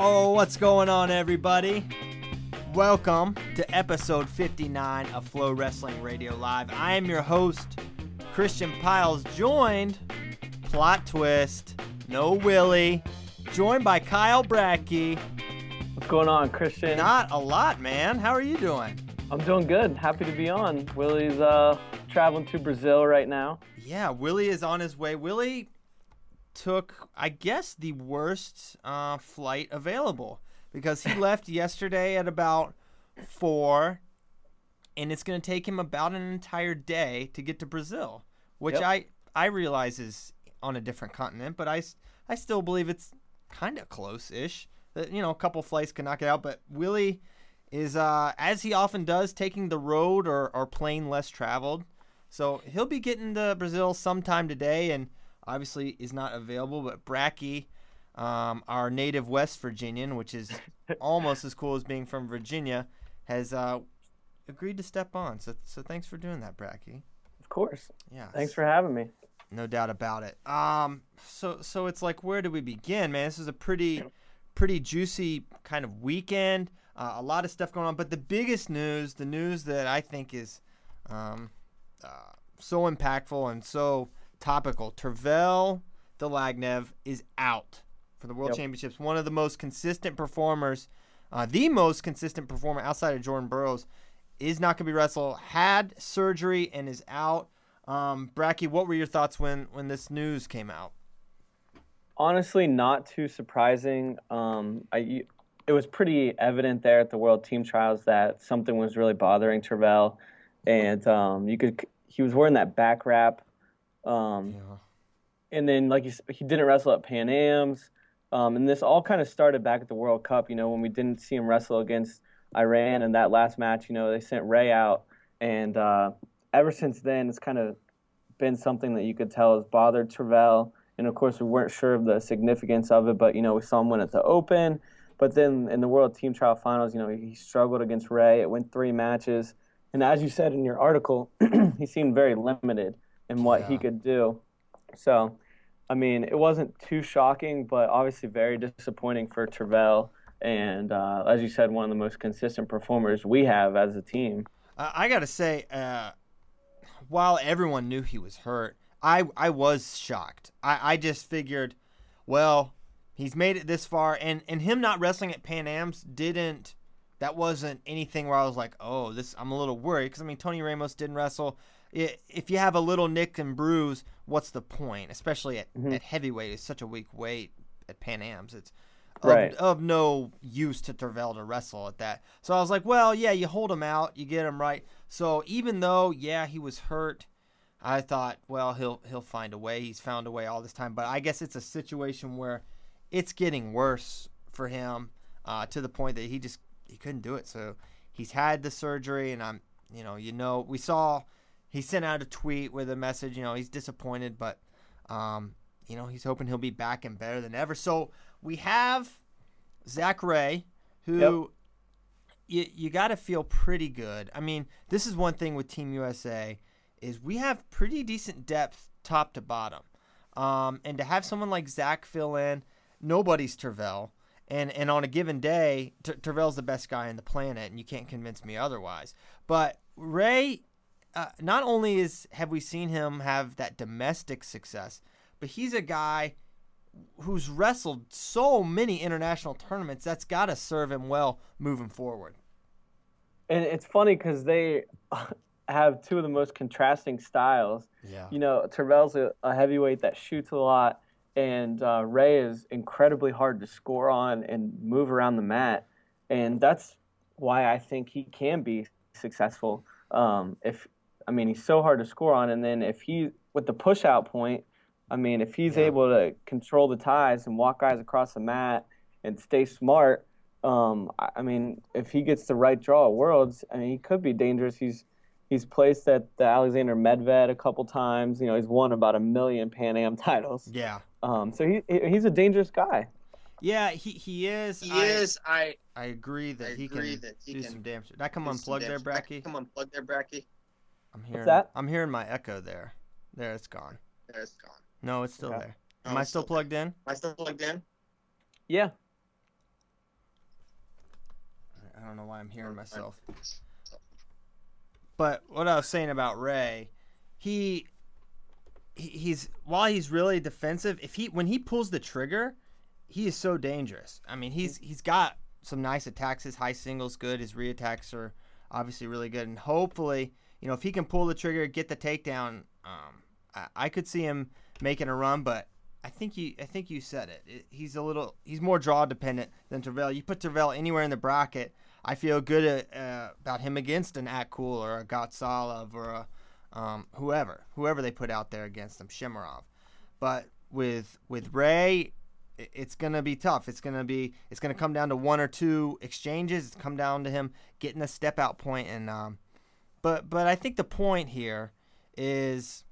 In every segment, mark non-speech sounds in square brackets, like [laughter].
Oh, what's going on, everybody? Welcome to episode 59 of Flow Wrestling Radio Live. I am your host, Christian Pyles, joined, plot twist, no Willie, joined by Kyle Brackey. What's going on, Christian? Not a lot, man. How are you doing? I'm doing good. Happy to be on. Willie's uh, traveling to Brazil right now. Yeah, Willie is on his way. Willie took, I guess, the worst uh, flight available because he [laughs] left yesterday at about four, and it's going to take him about an entire day to get to Brazil, which Yep. I I realize is on a different continent, but I I still believe it's kind of close-ish. That you know, a couple flights can knock it out, but Willie is uh, as he often does taking the road or, or plane less traveled. So he'll be getting to Brazil sometime today, and obviously is not available. But Bracky, um, our native West Virginian, which is [laughs] almost as cool as being from Virginia, has uh, agreed to step on. So, so thanks for doing that, Bracky. Of course. Yeah, Thanks for having me. no doubt about it. Um, so so it's like where do we begin, man? This is a pretty pretty juicy kind of weekend. Uh, a lot of stuff going on, but the biggest news, the news that I think is um, uh, so impactful and so topical, Tervel Dlagnev is out for the World Yep. Championships. One of the most consistent performers, uh, the most consistent performer outside of Jordan Burroughs, is not going to be wrestle. Had surgery and is out. Um, Bracky, what were your thoughts when when this news came out? Honestly, not too surprising. Um, I, it was pretty evident there at the World Team Trials that something was really bothering Tervel, and um, you could he was wearing that back wrap, um, and then like he, he didn't wrestle at Pan Am's, um, and this all kind of started back at the World Cup. You know when we didn't see him wrestle against Iran in that last match. You know they sent Ray out, and uh, ever since then it's kind of been something that you could tell has bothered Tervel. And of course, we weren't sure of the significance of it, but you know, we saw him win at the Open. But then in the World Team Trial Finals, you know, he struggled against Ray. It went three matches, and as you said in your article, [clears throat] he seemed very limited in what he could do. So, I mean, it wasn't too shocking, but obviously very disappointing for Tervel. And uh, as you said, one of the most consistent performers we have as a team. Uh, I gotta say, uh, while everyone knew he was hurt, I I was shocked. I, I just figured, well, he's made it this far, and and him not wrestling at Pan Am's didn't. That wasn't anything where I was like, oh, this. I'm a little worried because I mean, Tony Ramos didn't wrestle. If you have a little nick and bruise, what's the point? Especially at, at heavyweight, it's such a weak weight at Pan Am's. It's of, Right. of no use to Tervel to wrestle at that. So I was like, well, yeah, you hold him out, you get him right. So even though, yeah, he was hurt, I thought, well, he'll he'll find a way. He's found a way all this time. But I guess it's a situation where it's getting worse for him uh, to the point that he just he couldn't do it. So he's had the surgery, and I'm, you know, you know, we saw he sent out a tweet with a message. You know, he's disappointed, but um, you know he's hoping he'll be back and better than ever. So we have Zach Ray, who yep. you you got to feel pretty good. I mean, this is one thing with Team USA is we have pretty decent depth top to bottom, um, and to have someone like Zach fill in, nobody's Tervel. And, and on a given day, T- Tervel's the best guy on the planet, and you can't convince me otherwise. But Ray uh, not only is have we seen him have that domestic success, but he's a guy who's wrestled so many international tournaments. That's got to serve him well moving forward. And it's funny because they [laughs] have two of the most contrasting styles. Yeah. You know, Tervel's a, a heavyweight that shoots a lot, and uh, Ray is incredibly hard to score on and move around the mat. And that's why I think he can be successful. Um, if I mean, he's so hard to score on. And then if he, with the push out point, I mean, if he's yeah. able to control the ties and walk guys across the mat and stay smart, um, I mean, if he gets the right draw at Worlds, I mean, he could be dangerous. He's he's placed at the Alexander Medved a couple times. You know, he's won about a million Pan Am [laughs] titles. Yeah. Um, so he he's a dangerous guy. Yeah, he he is. He I, is. I I agree that I he agree can that he do can some damage. Did I come unplug there, Bracky? Come unplug there, Bracky. I'm hearing What's that? I'm hearing my echo there. There, it's gone. There, it's gone. No, it's still okay. there. Am no, I still, still plugged in? Am I still plugged in? Yeah. I don't know why I'm hearing myself. But what I was saying about Ray, he, he he's while he's really defensive, if he when he pulls the trigger, he is so dangerous. I mean, he's he's got some nice attacks. His high singles good. His reattacks are obviously really good, and hopefully you know, if he can pull the trigger, get the takedown, um, I, I, could see him making a run. But I think you, I think you said it. it he's a little, he's more draw dependent than Tervel. You put Tervel anywhere in the bracket, I feel good uh, about him against an Akgül or a Gatsalov or a um, whoever, whoever they put out there against him, Shemarov. But with with Ray, it's gonna be tough. It's gonna be it's gonna come down to one or two exchanges. It's come down to him getting a step out point and um, but but I think the point here is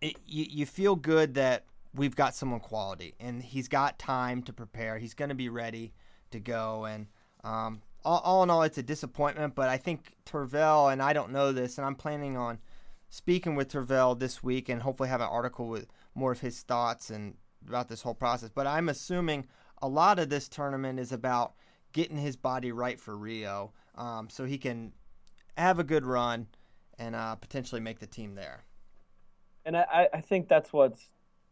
it, you, you feel good that we've got someone quality and he's got time to prepare. He's going to be ready to go. And um, all, all, in all, it's a disappointment. But I think Tervel, and I don't know this, and I'm planning on speaking with Tervel this week and hopefully have an article with more of his thoughts and about this whole process. But I'm assuming a lot of this tournament is about getting his body right for Rio um, so he can have a good run, and uh, potentially make the team there. And I, I think that's what's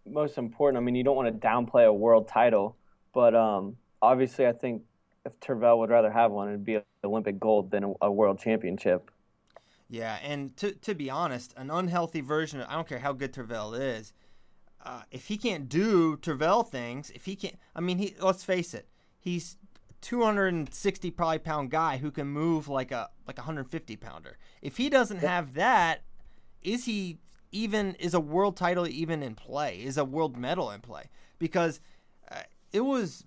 most important. I mean, you don't want to downplay a world title, but um, obviously, I think if Tervel would rather have one, it'd be Olympic gold than a, world championship. Yeah, and to to be honest, an unhealthy version. Of, I don't care how good Tervel is. Uh, if he can't do Tervel things, if he can't, I mean, he let's face it, he's 260 probably pound guy who can move like a like a 150 pounder. If he doesn't have that, is he even is a world title even in play? Is a world medal in play? Because uh, it was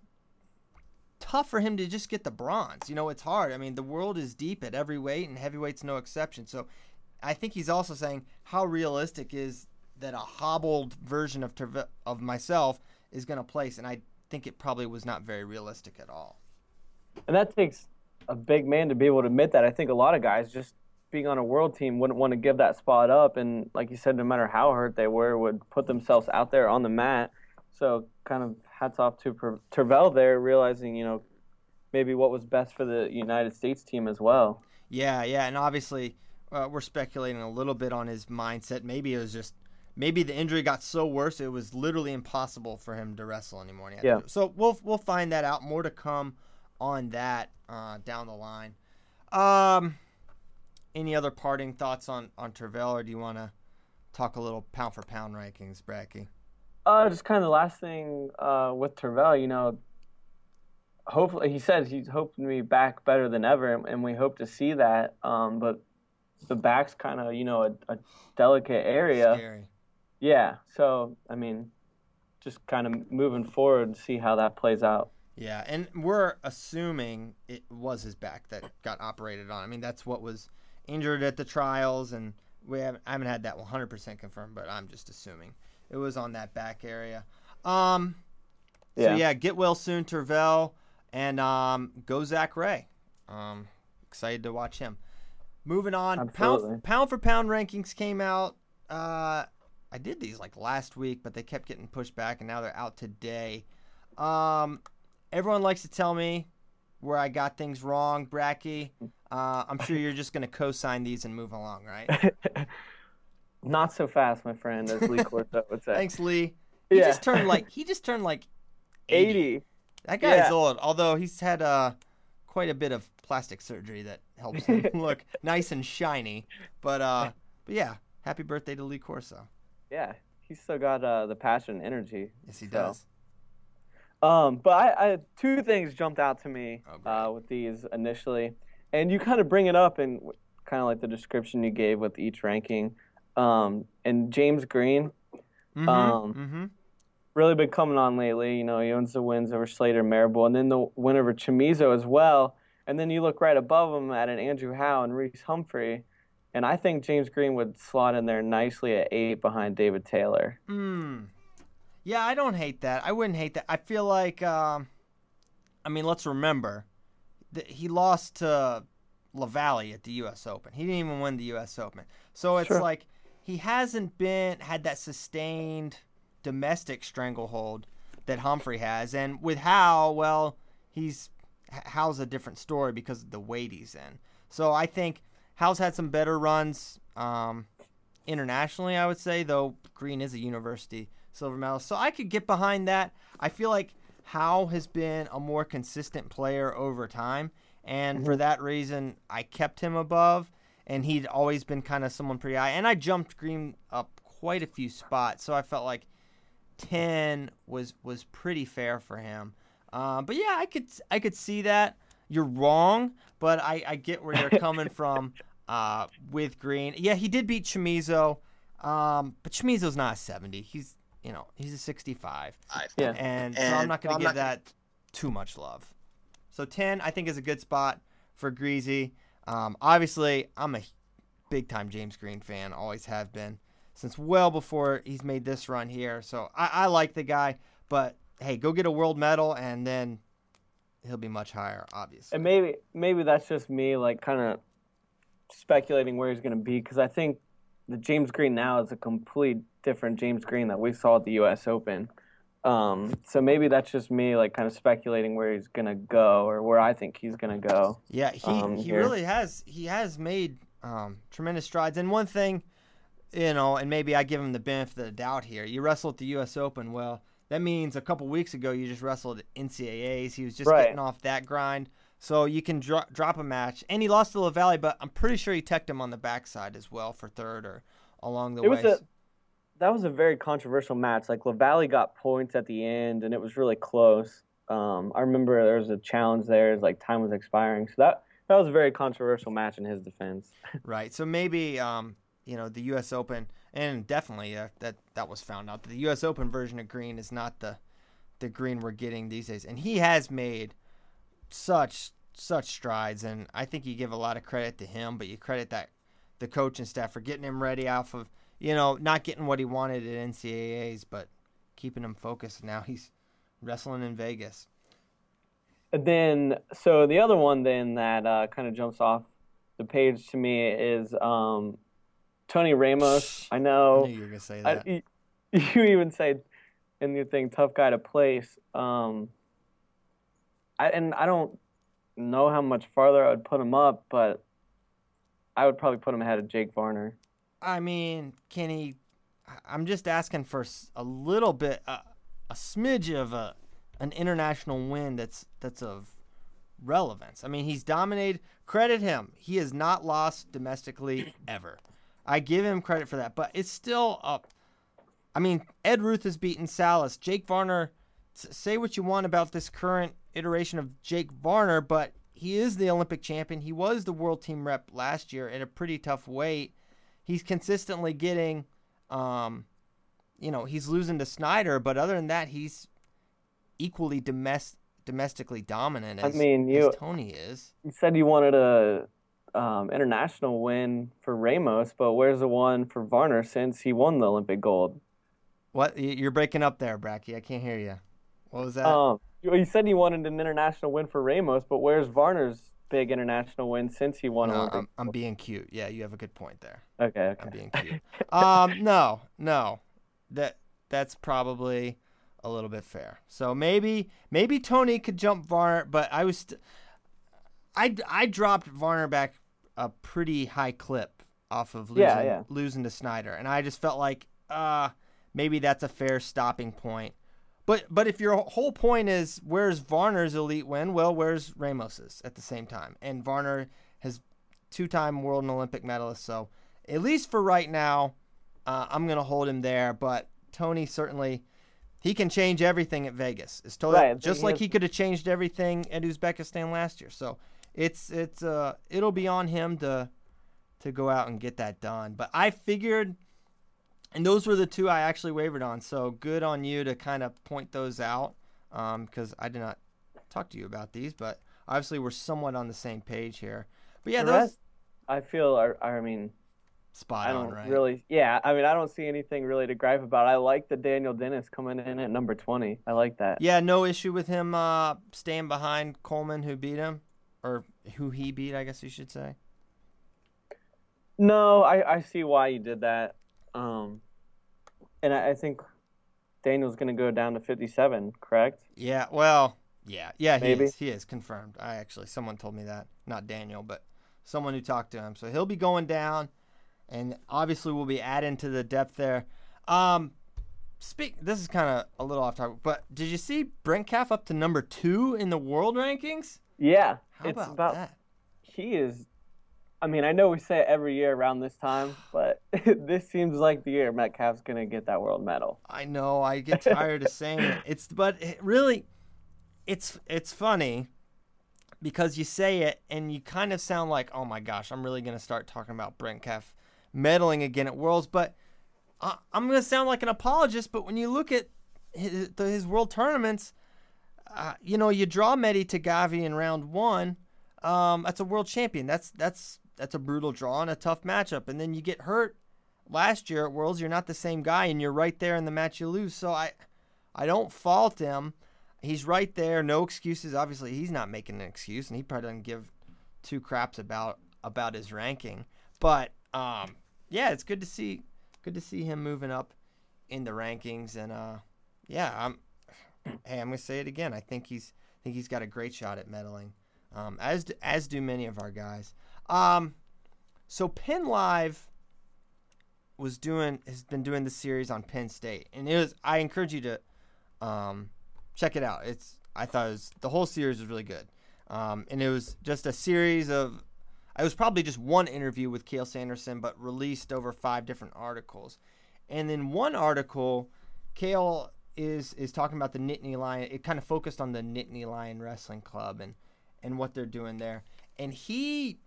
tough for him to just get the bronze. You know, it's hard. I mean, the world is deep at every weight, and heavyweight's no exception. So, I think he's also saying how realistic is that a hobbled version of of myself is going to place, and I think it probably was not very realistic at all. And that takes a big man to be able to admit that. I think a lot of guys just being on a world team wouldn't want to give that spot up. And like you said, no matter how hurt they were, would put themselves out there on the mat. So kind of hats off to Tervel there, realizing, you know, maybe what was best for the United States team as well. Yeah, yeah. And obviously, uh, we're speculating a little bit on his mindset. Maybe it was just maybe the injury got so worse it was literally impossible for him to wrestle anymore. Yeah. So we'll we'll find that out. More to come on that uh, down the line. Um, any other parting thoughts on on Tervel, or do you want to talk a little pound for pound rankings, Bracky? Uh, just kind of the last thing uh, with Tervel, you know, hopefully he said he's hoping to be back better than ever, and we hope to see that. Um, but the back's kind of you know a, a delicate area. Scary. Yeah. So I mean, just kind of moving forward and see how that plays out. Yeah, and we're assuming it was his back that got operated on. I mean, that's what was injured at the trials, and we haven't I haven't had that 100% confirmed, but I'm just assuming it was on that back area. Um, so Yeah. yeah, get well soon, Tervel, and um, go Zach Ray. Um, excited to watch him. Moving on, Absolutely. pound pound for pound rankings came out. Uh, I did these like last week, but they kept getting pushed back, and now they're out today. Um, everyone likes to tell me where I got things wrong, Bracky. Uh, I'm sure you're just gonna co-sign these and move along, right? [laughs] Not so fast, my friend, as Lee Corso would say. Thanks, Lee. He Yeah. just turned like he just turned like 80. 80. That guy's Yeah. old, although he's had uh, quite a bit of plastic surgery that helps him [laughs] look nice and shiny. But uh, but yeah, happy birthday to Lee Corso. Yeah, he's still got uh, the passion and energy. Yes, he So, does. Um, but I, I two things jumped out to me Oh, uh, with these initially, and you kind of bring it up in kind of like the description you gave with each ranking. Um, and James Green, Mm-hmm. um, mm-hmm. really been coming on lately. You know, he owns the wins over Slater, Marable, and then the win over Chamizo as well. And then you look right above him at an Andrew Howe and Reece Humphrey, and I think James Green would slot in there nicely at eight behind David Taylor. Mm. Yeah, I don't hate that. I wouldn't hate that. I feel like, um, I mean, let's remember that he lost to Lavalley at the U.S. Open. He didn't even win the U.S. Open. So it's Sure. like he hasn't been had that sustained domestic stranglehold that Humphrey has. And with Howe, well, he's Howe's a different story because of the weight he's in. So I think Howe's had some better runs um, internationally, I would say, though Green is a university silver medalist. So I could get behind that. I feel like Howe has been a more consistent player over time. And for that reason, I kept him above. And he'd always been kind of someone pretty high. And I jumped Green up quite a few spots. So I felt like 10 was was pretty fair for him. Uh, but yeah, I could I could see that. You're wrong, but I, I get where you're coming from [laughs] uh, with Green. Yeah, he did beat Chamizo, um, but Chamizo's not a 70. He's you know he's a 65, Yeah. and, so I'm not going to give not gonna- that too much love. So 10, I think, is a good spot for Greasy. Um, obviously, I'm a big time James Green fan, always have been since well before he's made this run here. So I, I like the guy, but hey, go get a world medal and then he'll be much higher, obviously. And maybe maybe that's just me like kind of speculating where he's going to be because I think the James Green now is a complete different James Green that we saw at the U.S. Open. Um, so maybe that's just me like kind of speculating where he's going to go or where I think he's going to go. Yeah, he um, he here. really has he has made um, tremendous strides. And one thing, you know, and maybe I give him the benefit of the doubt here. You wrestled at the U.S. Open. Well, that means a couple weeks ago you just wrestled NCAA's. He was just Right. getting off that grind. So you can dro- drop a match, and he lost to LaValle, but I'm pretty sure he teched him on the backside as well for third or along the It way. was a that was a very controversial match. Like Lavalley got points at the end, and it was really close. Um, I remember there was a challenge there, as like time was expiring. So that that was a very controversial match in his defense. [laughs] Right. So maybe um, you know the U.S. Open, and definitely uh, that that was found out that the U.S. Open version of Green is not the the Green we're getting these days, and he has made such such strides, and I think you give a lot of credit to him, but you credit that the coaching staff for getting him ready off of you know not getting what he wanted at NCAA's, but keeping him focused. Now he's wrestling in Vegas. And then, so the other one then that uh, kind of jumps off the page to me is um, Tony Ramos. I I know knew you were gonna say I, that. you, [laughs] you even say in your thing, tough guy to place. Um, I, and I don't know how much farther I would put him up, but I would probably put him ahead of Jake Varner. I mean, can he? I'm just asking for a little bit, uh, a smidge of a an international win that's that's of relevance. I mean, he's dominated. Credit him. He has not lost domestically ever. I give him credit for that, but it's still up. I mean, Ed Ruth has beaten Salas. Jake Varner. Say what you want about this current iteration of Jake Varner, but he is the Olympic champion. He was the world team rep last year at a pretty tough weight. He's consistently getting, um, you know, he's losing to Snyder, but other than that, he's equally domest- domestically dominant I mean, you- as Tony is. You said you wanted a um, international win for Ramos, but where's the one for Varner since he won the Olympic gold? What you're breaking up there, Bracky? I can't hear you. What was that? Um, you you said he wanted an international win for Ramos, but where's Varner's big international win since he won no, I'm, I'm being cute. Yeah, you have a good point there. okay, I'm okay. being cute. um, [laughs] no, no, that that's probably a little bit fair. So maybe maybe Tony could jump Varner, but I was st- I I dropped Varner back a pretty high clip off of losing Yeah, yeah. losing to Snyder, and I just felt like uh maybe that's a fair stopping point. But but if your whole point is where's Varner's elite win, well, where's Ramos's at the same time? And Varner has two-time world and Olympic medalist, so at least for right now, uh, I'm gonna hold him there. But Tony certainly he can change everything at Vegas. It's totally Right, just like he he could have changed everything at Uzbekistan last year. So it's it's uh it'll be on him to to go out and get that done. But I figured and those were the two I actually wavered on. So good on you to kind of point those out because I did not talk to you about these, but obviously we're somewhat on the same page here. But yeah, The those rest, I feel, are, are, I mean, spot I on, don't right? really. Yeah, I mean, I don't see anything really to gripe about. I like the Daniel Dennis coming in at number twenty. I like that. Yeah, no issue with him uh, staying behind Coleman, who beat him, or who he beat, I guess you should say. No, I, I see why you did that. Um, and I, I think Daniel's going to go down to 57, correct? Yeah, well, yeah, yeah, he Maybe. is. He is confirmed. I actually, someone told me that, not Daniel, but someone who talked to him. So he'll be going down, and obviously we'll be adding to the depth there. Um, speak. This is kind of a little off topic, but did you see Brent Metcalf up to number two in the world rankings? Yeah. How it's about, about, that? he is. I mean, I know we say it every year around this time, but [laughs] this seems like the year Metcalf's going to get that world medal. I know. I get [laughs] tired of saying it. It's but it really, it's it's funny because you say it and you kind of sound like, oh my gosh, I'm really gonna start talking about Brent Metcalf medaling again at Worlds, but I, I'm gonna sound like an apologist. But when you look at his, his World tournaments, uh, you know, you draw Mehdi Taghavi in round one. Um, that's a world champion. That's that's that's a brutal draw and a tough matchup. And then you get hurt last year at Worlds. You're not the same guy, and you're right there in the match you lose. So I, I don't fault him. He's right there. No excuses. Obviously, he's not making an excuse, and he probably doesn't give two craps about about his ranking. But um, yeah, it's good to see good to see him moving up in the rankings. And uh, yeah, I'm [clears throat] hey, I'm gonna say it again. I think he's I think he's got a great shot at medaling, um, as as do many of our guys. Um, so Penn Live was doing has been doing the series on Penn State, and it was I encourage you to um, check it out. It's I thought it was the whole series was really good, um, and it was just a series of. It was probably just one interview with Cael Sanderson, but released over five different articles, and then one article, Cael is is talking about the Nittany Lion. It kind of focused on the Nittany Lion Wrestling Club and and what they're doing there, and he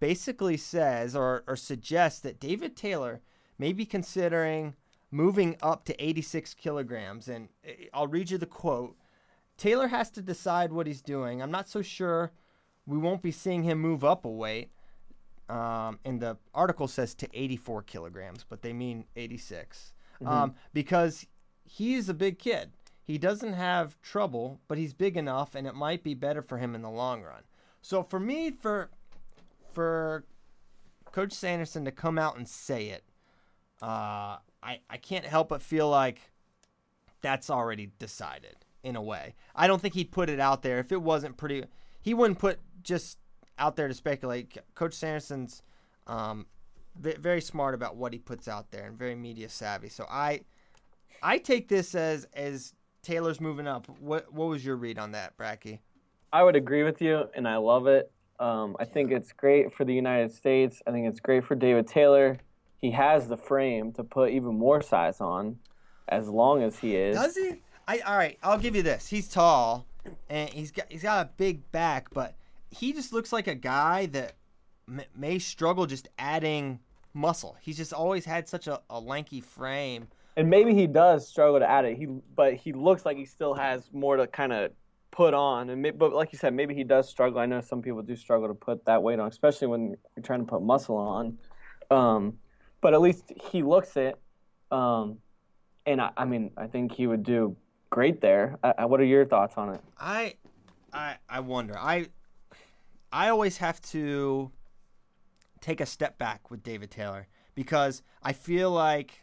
basically says or, or suggests that David Taylor may be considering moving up to 86 kilograms. And eh, I'll read you the quote Taylor has to decide what he's doing. I'm not so sure we won't be seeing him move up a weight. Um, and the article says to 84 kilograms, but they mean 86. Um, because he's a big kid. He doesn't have trouble, but he's big enough, and it might be better for him in the long run. So for me, for for Coach Sanderson to come out and say it, uh, I I can't help but feel like that's already decided in a way. I don't think he'd put it out there if it wasn't pretty. He wouldn't put just out there to speculate. Coach Sanderson's um, ve- very smart about what he puts out there and very media savvy. So I I take this as as Taylor's moving up. What what was your read on that, Bracky? I would agree with you, and I love it. Um, I think it's great for the United States. I think it's great for David Taylor. He has the frame to put even more size on, as long as he is. Does he? I all right. I'll give you this. He's tall, and he's got he's got a big back, but he just looks like a guy that m- may struggle just adding muscle. He's just always had such a, a lanky frame. And maybe he does struggle to add it. He, but he looks like he still has more to kind of put on. And but like you said, maybe he does struggle. I know some people do struggle to put that weight on, especially when you're trying to put muscle on. Um, but at least he looks it. Um, and I, I mean, I think he would do great there. I, I, what are your thoughts on it? I, I, I wonder. I, I always have to take a step back with David Taylor because I feel like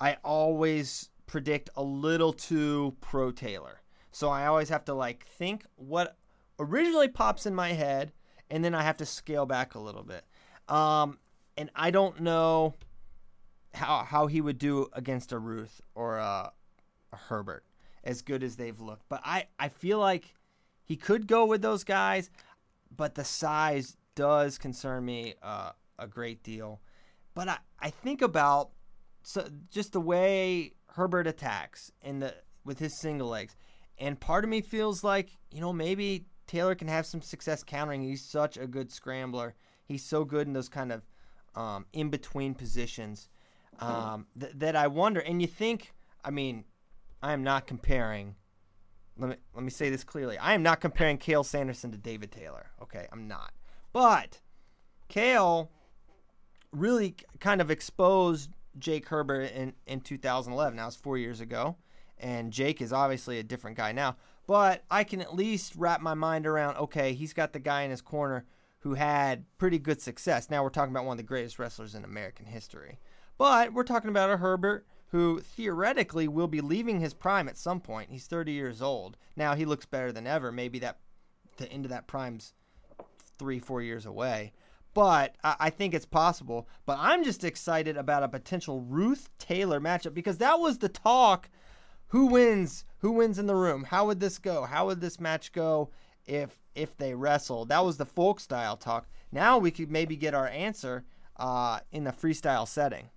I always predict a little too pro Taylor. So I always have to like think what originally pops in my head and then I have to scale back a little bit. Um, and I don't know how how he would do against a Ruth or a, a Herbert as good as they've looked. But I, I feel like he could go with those guys, but the size does concern me uh, a great deal. But I, I think about so just the way Herbert attacks in the with his single legs, and part of me feels like you know maybe Taylor can have some success countering. He's such a good scrambler. He's so good in those kind of um, in between positions um, th- that I wonder. And you think, I mean, I am not comparing. Let me let me say this clearly. I am not comparing Cael Sanderson to David Taylor. Okay, I'm not. But Cael really kind of exposed Jake Herbert in, in 2011. Now it's four years ago, and Jake is obviously a different guy now. But I can at least wrap my mind around okay, he's got the guy in his corner who had pretty good success. Now we're talking about one of the greatest wrestlers in American history. But we're talking about a Herbert who theoretically will be leaving his prime at some point. He's 30 years old. Now he looks better than ever. Maybe that the end of that prime's three, four years away but I, think it's possible. But I'm just excited about a potential Ruth Taylor matchup because that was the talk. Who wins? Who wins in the room? How would this go? How would this match go if if they wrestle? That was the folk style talk. Now we could maybe get our answer uh, in the freestyle setting.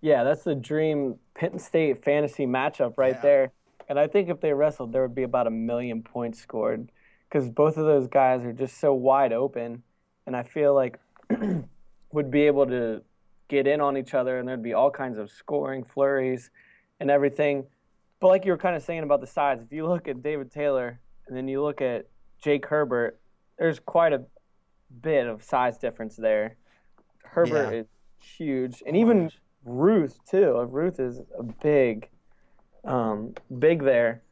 Yeah, that's the dream Penn State fantasy matchup right yeah. there. And I think if they wrestled, there would be about a million points scored because both of those guys are just so wide open. And I feel like [clears throat] would be able to get in on each other, and there'd be all kinds of scoring flurries and everything. But like you were kind of saying about the size, if you look at David Taylor and then you look at Jake Herbert, there's quite a bit of size difference there. Herbert yeah. is huge, and even Ruth too. Ruth is a big, um, big there.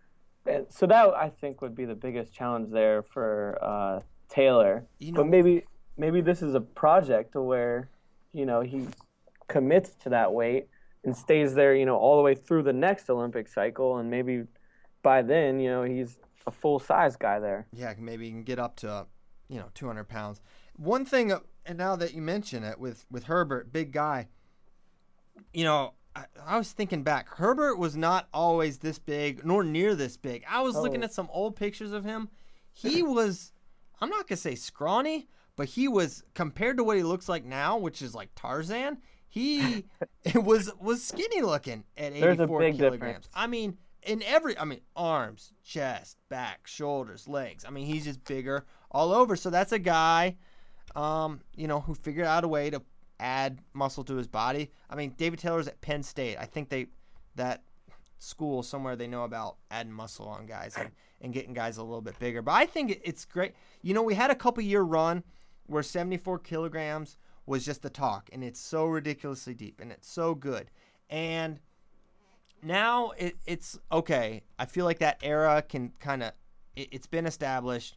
And so that I think would be the biggest challenge there for uh, Taylor. You know, but maybe maybe this is a project where, you know, he commits to that weight and stays there, you know, all the way through the next Olympic cycle, and maybe by then, you know, he's a full size guy there. Yeah, maybe he can get up to, you know, 200 pounds. One thing, uh, and now that you mention it with with Herbert, big guy, you know, I, I, was thinking back. Herbert was not always this big, nor near this big. I was oh. looking at some old pictures of him. He [laughs] was, I'm not gonna say scrawny, but he was compared to what he looks like now, which is like Tarzan. He [laughs] was was skinny looking at 84 kilograms. Difference. I mean, in every, I mean, arms, chest, back, shoulders, legs. I mean, he's just bigger all over. So that's a guy, um, you know, who figured out a way to add muscle to his body. I mean, David Taylor's at Penn State. I think they that school somewhere they know about adding muscle on guys and, and getting guys a little bit bigger. But I think it's great. You know, we had a couple year run where 74 kilograms was just the talk, and it's so ridiculously deep, and it's so good. And now it, it's okay. I feel like that era can kind of it, it's been established.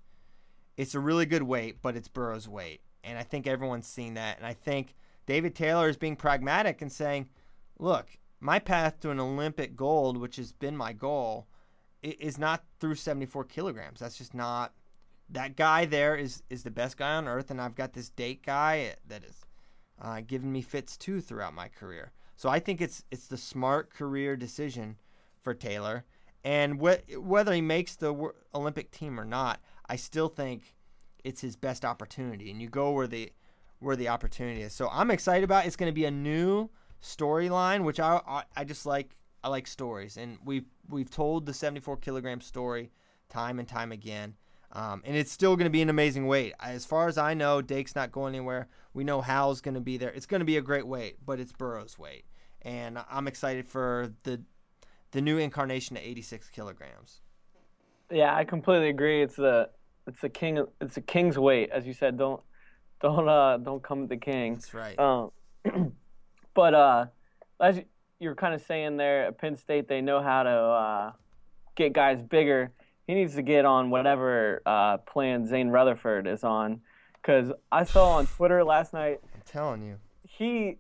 It's a really good weight, but it's Burroughs' weight, and I think everyone's seen that. And I think David Taylor is being pragmatic and saying, "Look, my path to an Olympic gold, which has been my goal, is not through 74 kilograms. That's just not that guy there is is the best guy on earth, and I've got this Dake guy that is uh, given me fits too throughout my career. So I think it's it's the smart career decision for Taylor, and wh- whether he makes the Olympic team or not, I still think it's his best opportunity. And you go where the where the opportunity is. So I'm excited about. It. It's going to be a new storyline, which I, I I just like. I like stories, and we've we've told the 74 kilogram story time and time again. Um, and it's still going to be an amazing weight. As far as I know, Dake's not going anywhere. We know Hal's going to be there. It's going to be a great weight, but it's Burroughs' weight. And I'm excited for the the new incarnation at 86 kilograms. Yeah, I completely agree. It's the it's the king it's a king's weight, as you said. Don't don't uh don't come at the king. That's right. Um, [clears throat] but uh, as you're kind of saying there, at Penn State they know how to uh, get guys bigger. He needs to get on whatever uh, plan Zain Retherford is on, because I saw on Twitter last night I'm telling you. he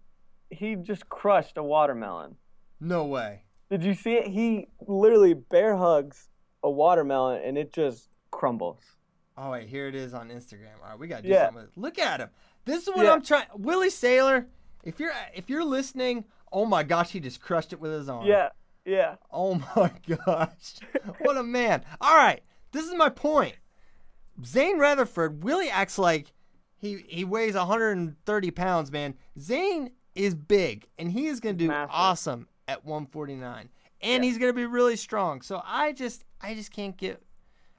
he just crushed a watermelon. No way. Did you see it? He literally bear hugs a watermelon and it just crumbles. Oh wait, here it is on Instagram. All right, we gotta do Yeah. something. With it. Look at him. This is what Yeah. I'm trying. Willie Saylor, if you're if you're listening, oh my gosh, he just crushed it with his arm. Yeah, yeah. Oh my [laughs] gosh, what a man! All right, this is my point. Zain Retherford, Willie acts like he he weighs 130 pounds, man. Zain is big, and he is gonna do Massive. awesome at 149, and he's gonna be really strong. So I just I just can't get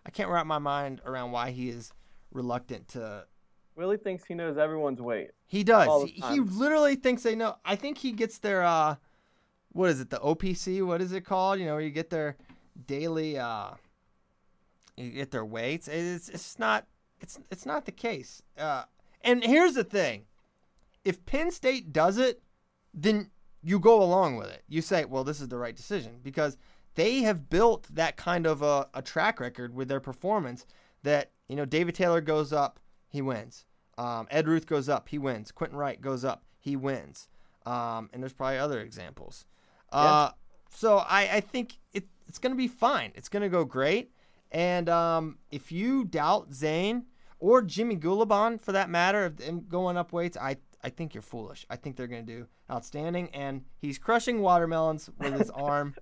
I can't wrap my mind around why he is reluctant to. Willie thinks he knows everyone's weight. He does. He, he literally thinks they know. I think he gets their uh, what is it? The OPC? What is it called? You know, you get their daily uh, you get their weights. It's it's not it's it's not the case. Uh, and here's the thing: if Penn State does it, then you go along with it. You say, well, this is the right decision because they have built that kind of a, a track record with their performance that, you know, David Taylor goes up, he wins. Um, Ed Ruth goes up, he wins. Quentin Wright goes up, he wins. Um, and there's probably other examples. Uh, So I, I think it, it's going to be fine. It's going to go great. And um, if you doubt Zain or Jimmy Gulibon, for that matter, of them going up weights, I I think you're foolish. I think they're going to do outstanding. And he's crushing watermelons with his [laughs] arm.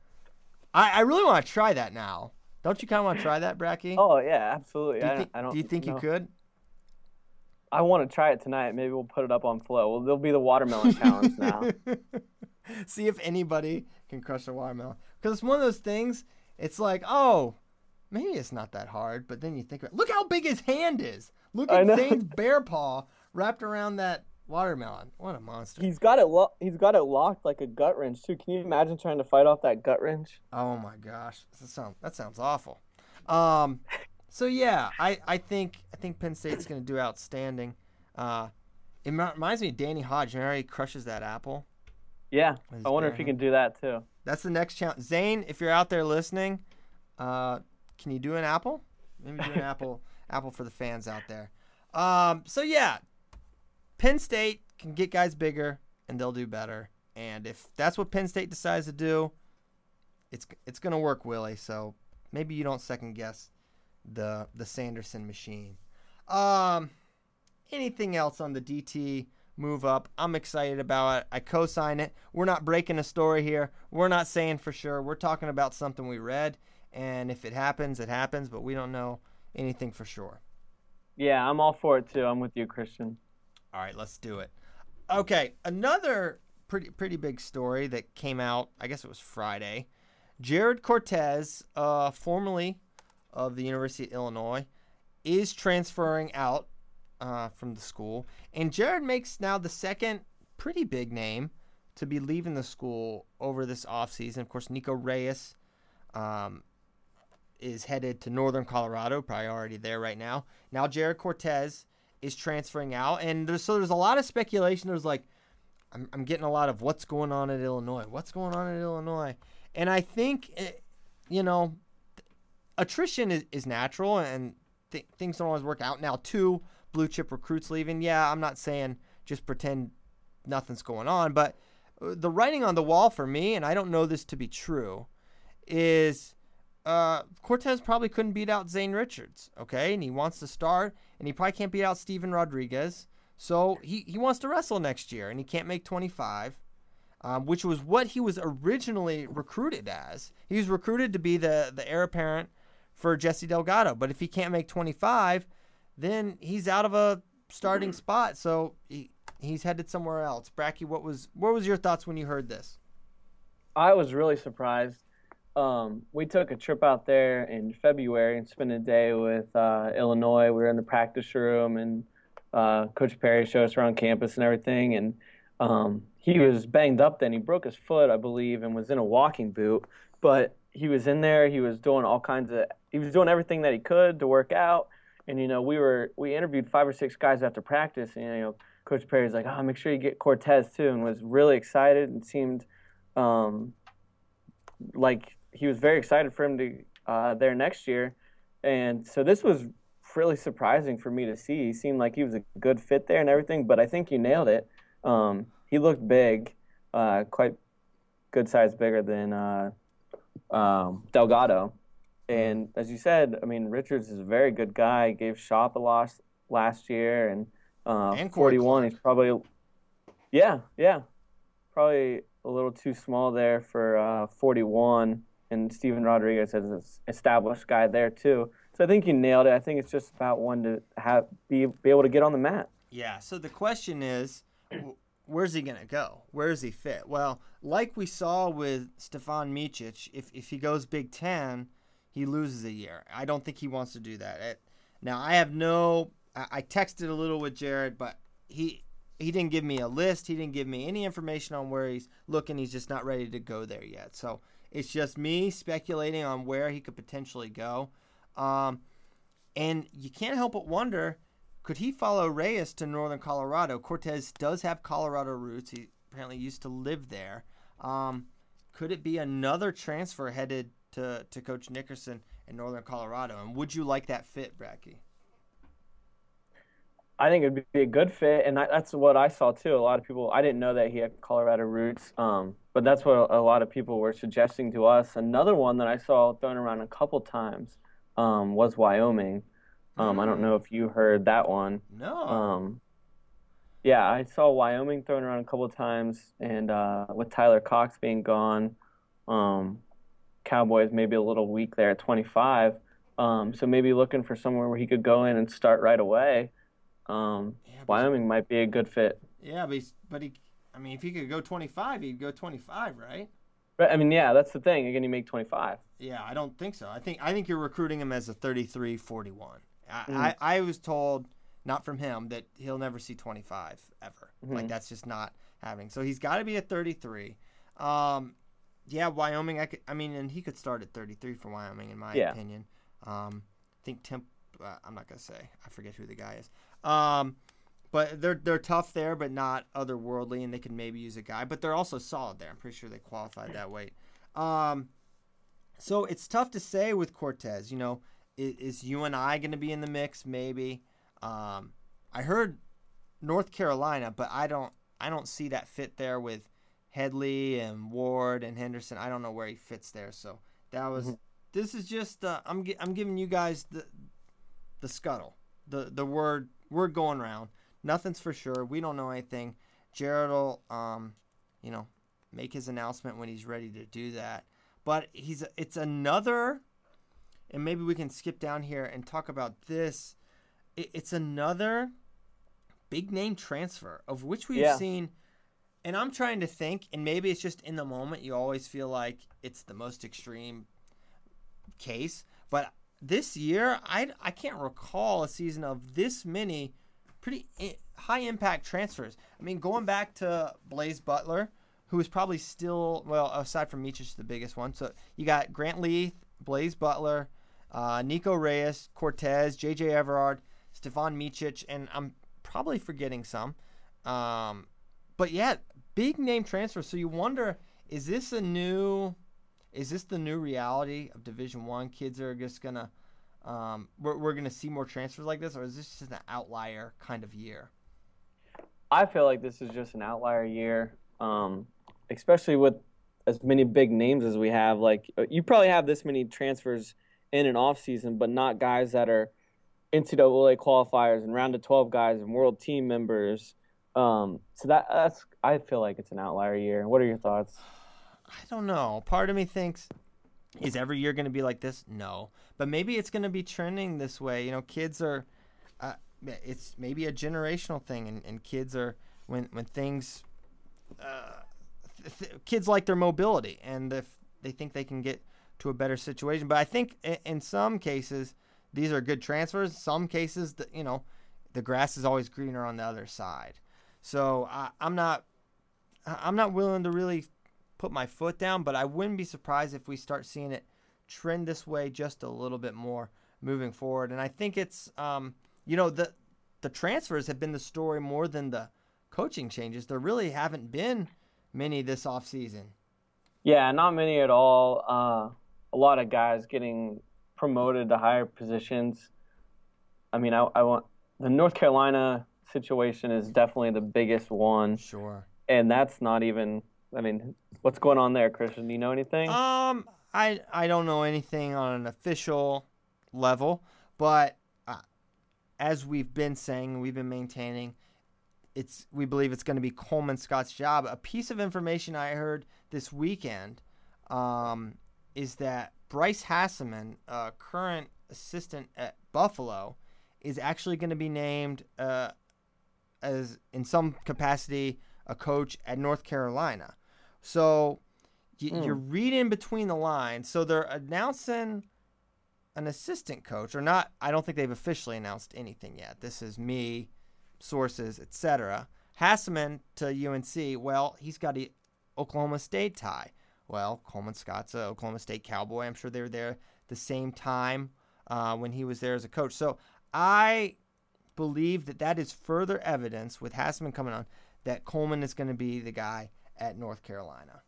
I, I really want to try that now. Don't you kind of want to try that, Bracky? Oh yeah, absolutely. do you I, think, I don't. do you, think you could? I want to try it tonight. Maybe we'll put it up on Flow. Well, there'll be the watermelon challenge now. [laughs] See if anybody can crush a watermelon. Because it's one of those things, it's like, oh, maybe it's not that hard. But then you think, about, look how big his hand is. Look at. Zain's [laughs] bear paw wrapped around that watermelon. What a monster. He's got it. Lo- he's got it locked like a gut wrench too. Can you imagine trying to fight off that gut wrench? Oh my gosh, that sounds that sounds awful. Um, so yeah, I, I think I think Penn State's going to do outstanding. Uh, it mi- reminds me of Danny Hodge. How he crushes that apple? Yeah. I wonder if he can do that too. That's the next challenge. Zain, if you're out there listening, uh, can you do an apple? Maybe do an [laughs] apple apple for the fans out there. Um, so yeah, Penn State can get guys bigger and they'll do better. And if that's what Penn State decides to do, it's it's gonna work, Willie. So maybe you don't second guess the the Sanderson machine. Um, anything else on the DT move up? I'm excited about it. I co-sign it. We're not breaking a story here. We're not saying for sure. We're talking about something we read, and if it happens, it happens. But we don't know anything for sure. Yeah, I'm all for it too. I'm with you, Christian. All right, let's do it. Okay, another pretty pretty big story that came out. I guess it was Friday. Jared Cortez, uh, formerly of the University of Illinois, is transferring out uh, from the school, and Jared makes now the second pretty big name to be leaving the school over this offseason. Of course, Nico Reyes um, is headed to Northern Colorado, probably already there right now. Now Jared Cortez is transferring out, and there's, so there's a lot of speculation. There's like, I'm, I'm getting a lot of what's going on at Illinois, what's going on at Illinois, and I think, eh, you know, attrition is, is natural, and th- things don't always work out. Now, two blue chip recruits leaving, yeah, I'm not saying just pretend nothing's going on, but uh, the writing on the wall for me, and I don't know this to be true, is uh, Cortez probably couldn't beat out Zane Richards, okay? And he wants to start, and he probably can't beat out Steven Rodriguez. So he, he wants to wrestle next year, and he can't make 25, um, which was what he was originally recruited as. He was recruited to be the, the heir apparent for Jesse Delgado. But if he can't make 25, then he's out of a starting spot. So he, he's headed somewhere else. Bracky, what was what was your thoughts when you heard this? I was really surprised. Um, we took a trip out there in February and spent a day with uh, Illinois. We were in the practice room, and uh, Coach Perry showed us around campus and everything. And um, he was banged up then. He broke his foot, I believe, and was in a walking boot. But he was in there. He was doing all kinds of. He was doing everything that he could to work out. And you know, we were we interviewed five or six guys after practice, and you know, Coach Perry's like, "Oh, make sure you get Cortez too," and was really excited and seemed um, like he was very excited for him to uh, there next year. And so this was really surprising for me to see. He seemed like he was a good fit there and everything, but I think you nailed it. Um, he looked big, uh, quite good size bigger than uh, um, Delgado. And as you said, I mean, Richards is a very good guy. Gave Shop a loss last year, and, uh, And 41. He's probably, yeah, yeah, probably a little too small there for uh, 41. And Steven Rodriguez is an established guy there too. So I think you nailed it. I think it's just about one to have be be able to get on the mat. Yeah. So the question is, where's he gonna go? Where does he fit? Well, like we saw with Stefan Micic, if if he goes Big Ten, he loses a year. I don't think he wants to do that. It, now I have no. I, I texted a little with Jared, but he he didn't give me a list. He didn't give me any information on where he's looking. He's just not ready to go there yet. So it's just me speculating on where he could potentially go. Um, and you can't help but wonder could he follow Reyes to northern Colorado? Cortez does have Colorado roots. He apparently used to live there. Um, could it be another transfer headed to, to Coach Nickerson in northern Colorado? And would you like that fit, Bracky? I think it'd be a good fit, and that's what I saw too. A lot of people, I didn't know that he had Colorado roots, um, but that's what a lot of people were suggesting to us. Another one that I saw thrown around a couple times um, was Wyoming. Um, I don't know if you heard that one. No. Um, yeah, I saw Wyoming thrown around a couple times, and uh, with Tyler Cox being gone, um, Cowboys maybe a little weak there at 25. Um, so maybe looking for somewhere where he could go in and start right away. Um, Yeah, Wyoming might be a good fit. yeah, but, he's, but he, I mean, if he could go 25, he'd go 25, right? But I mean, yeah, that's the thing. Again, you make 25. Yeah, I don't think so. I think I think you're recruiting him as a 33 41. I, Mm-hmm. I, I was told, not from him, that he'll never see 25 ever. Mm-hmm. Like, that's just not happening. So he's got to be at 33. Um, yeah, Wyoming, I, could, I mean, and he could start at 33 for Wyoming, in my Yeah. opinion. Um, I think Temp, uh, I'm not going to say. I forget who the guy is. Um, but they're they're tough there, but not otherworldly, and they could maybe use a guy. But they're also solid there. I'm pretty sure they qualified that weight. Um, so it's tough to say with Cortez. You know, is, is UNI going to be in the mix? Maybe. Um, I heard North Carolina, but I don't. I don't see that fit there with Headley and Ward and Henderson. I don't know where he fits there. So that was. This is just. Uh, I'm. I'm giving you guys the the scuttle, the the word word going around. Nothing's for sure. We don't know anything. Jared will, um, you know, make his announcement when he's ready to do that. But he's it's another, and maybe we can skip down here and talk about this. It's another big name transfer of which we've Yeah. seen. And I'm trying to think, and maybe it's just in the moment you always feel like it's the most extreme case. But this year, I, I can't recall a season of this many pretty high impact transfers. I mean, going back to Blaze Butler, who is probably still, well, aside from Micic, the biggest one. So you got Grant Leith, Blaze Butler, uh, Nico Reyes, Cortez, JJ Everard, Stefan Micic, and I'm probably forgetting some. Um, but yeah, big name transfer. So you wonder, is this a new, is this the new reality of Division One? Kids are just gonna, um, we're, we're gonna see more transfers like this, or is this just an outlier kind of year? I feel like this is just an outlier year, um, especially with as many big names as we have. Like uh, you probably have this many transfers in an off season, but not guys that are NCAA qualifiers and round of twelve guys and world team members. Um, so that that's I feel like it's an outlier year. What are your thoughts? I don't know. Part of me thinks, is every year going to be like this? No, but maybe it's going to be trending this way. You know, kids are, uh, it's maybe a generational thing, and, and kids are when when things, uh, th- kids like their mobility, and if they think they can get to a better situation, but I think in, some cases these are good transfers. Some cases, you know, the grass is always greener on the other side. So I, I'm not, I'm not willing to really put my foot down, but I wouldn't be surprised if we start seeing it trend this way just a little bit more moving forward. And I think it's, um, you know, the the transfers have been the story more than the coaching changes. There really haven't been many this offseason. Yeah, not many at all. Uh, a lot of guys getting promoted to higher positions. I mean, I, I want the North Carolina situation is definitely the biggest one, Sure. and that's not even. I mean, what's going on there, Christian? Do you know anything? Um, I I don't know anything on an official level, but uh, as we've been saying, we've been maintaining, it's we believe it's going to be Coleman Scott's job. A piece of information I heard this weekend um, is that Bryce Hasseman, uh, current assistant at Buffalo, is actually going to be named uh, as in some capacity a coach at North Carolina. So you, Mm. you're reading between the lines. So they're announcing an assistant coach, or not. I don't think they've officially announced anything yet. This is me, sources, etc. Hasseman to UNC. Well, he's got a Oklahoma State tie. Well, Coleman Scott's a Oklahoma State Cowboy. I'm sure they were there the same time uh, when he was there as a coach. So I believe that that is further evidence with Hasseman coming on that Coleman is going to be the guy at North Carolina.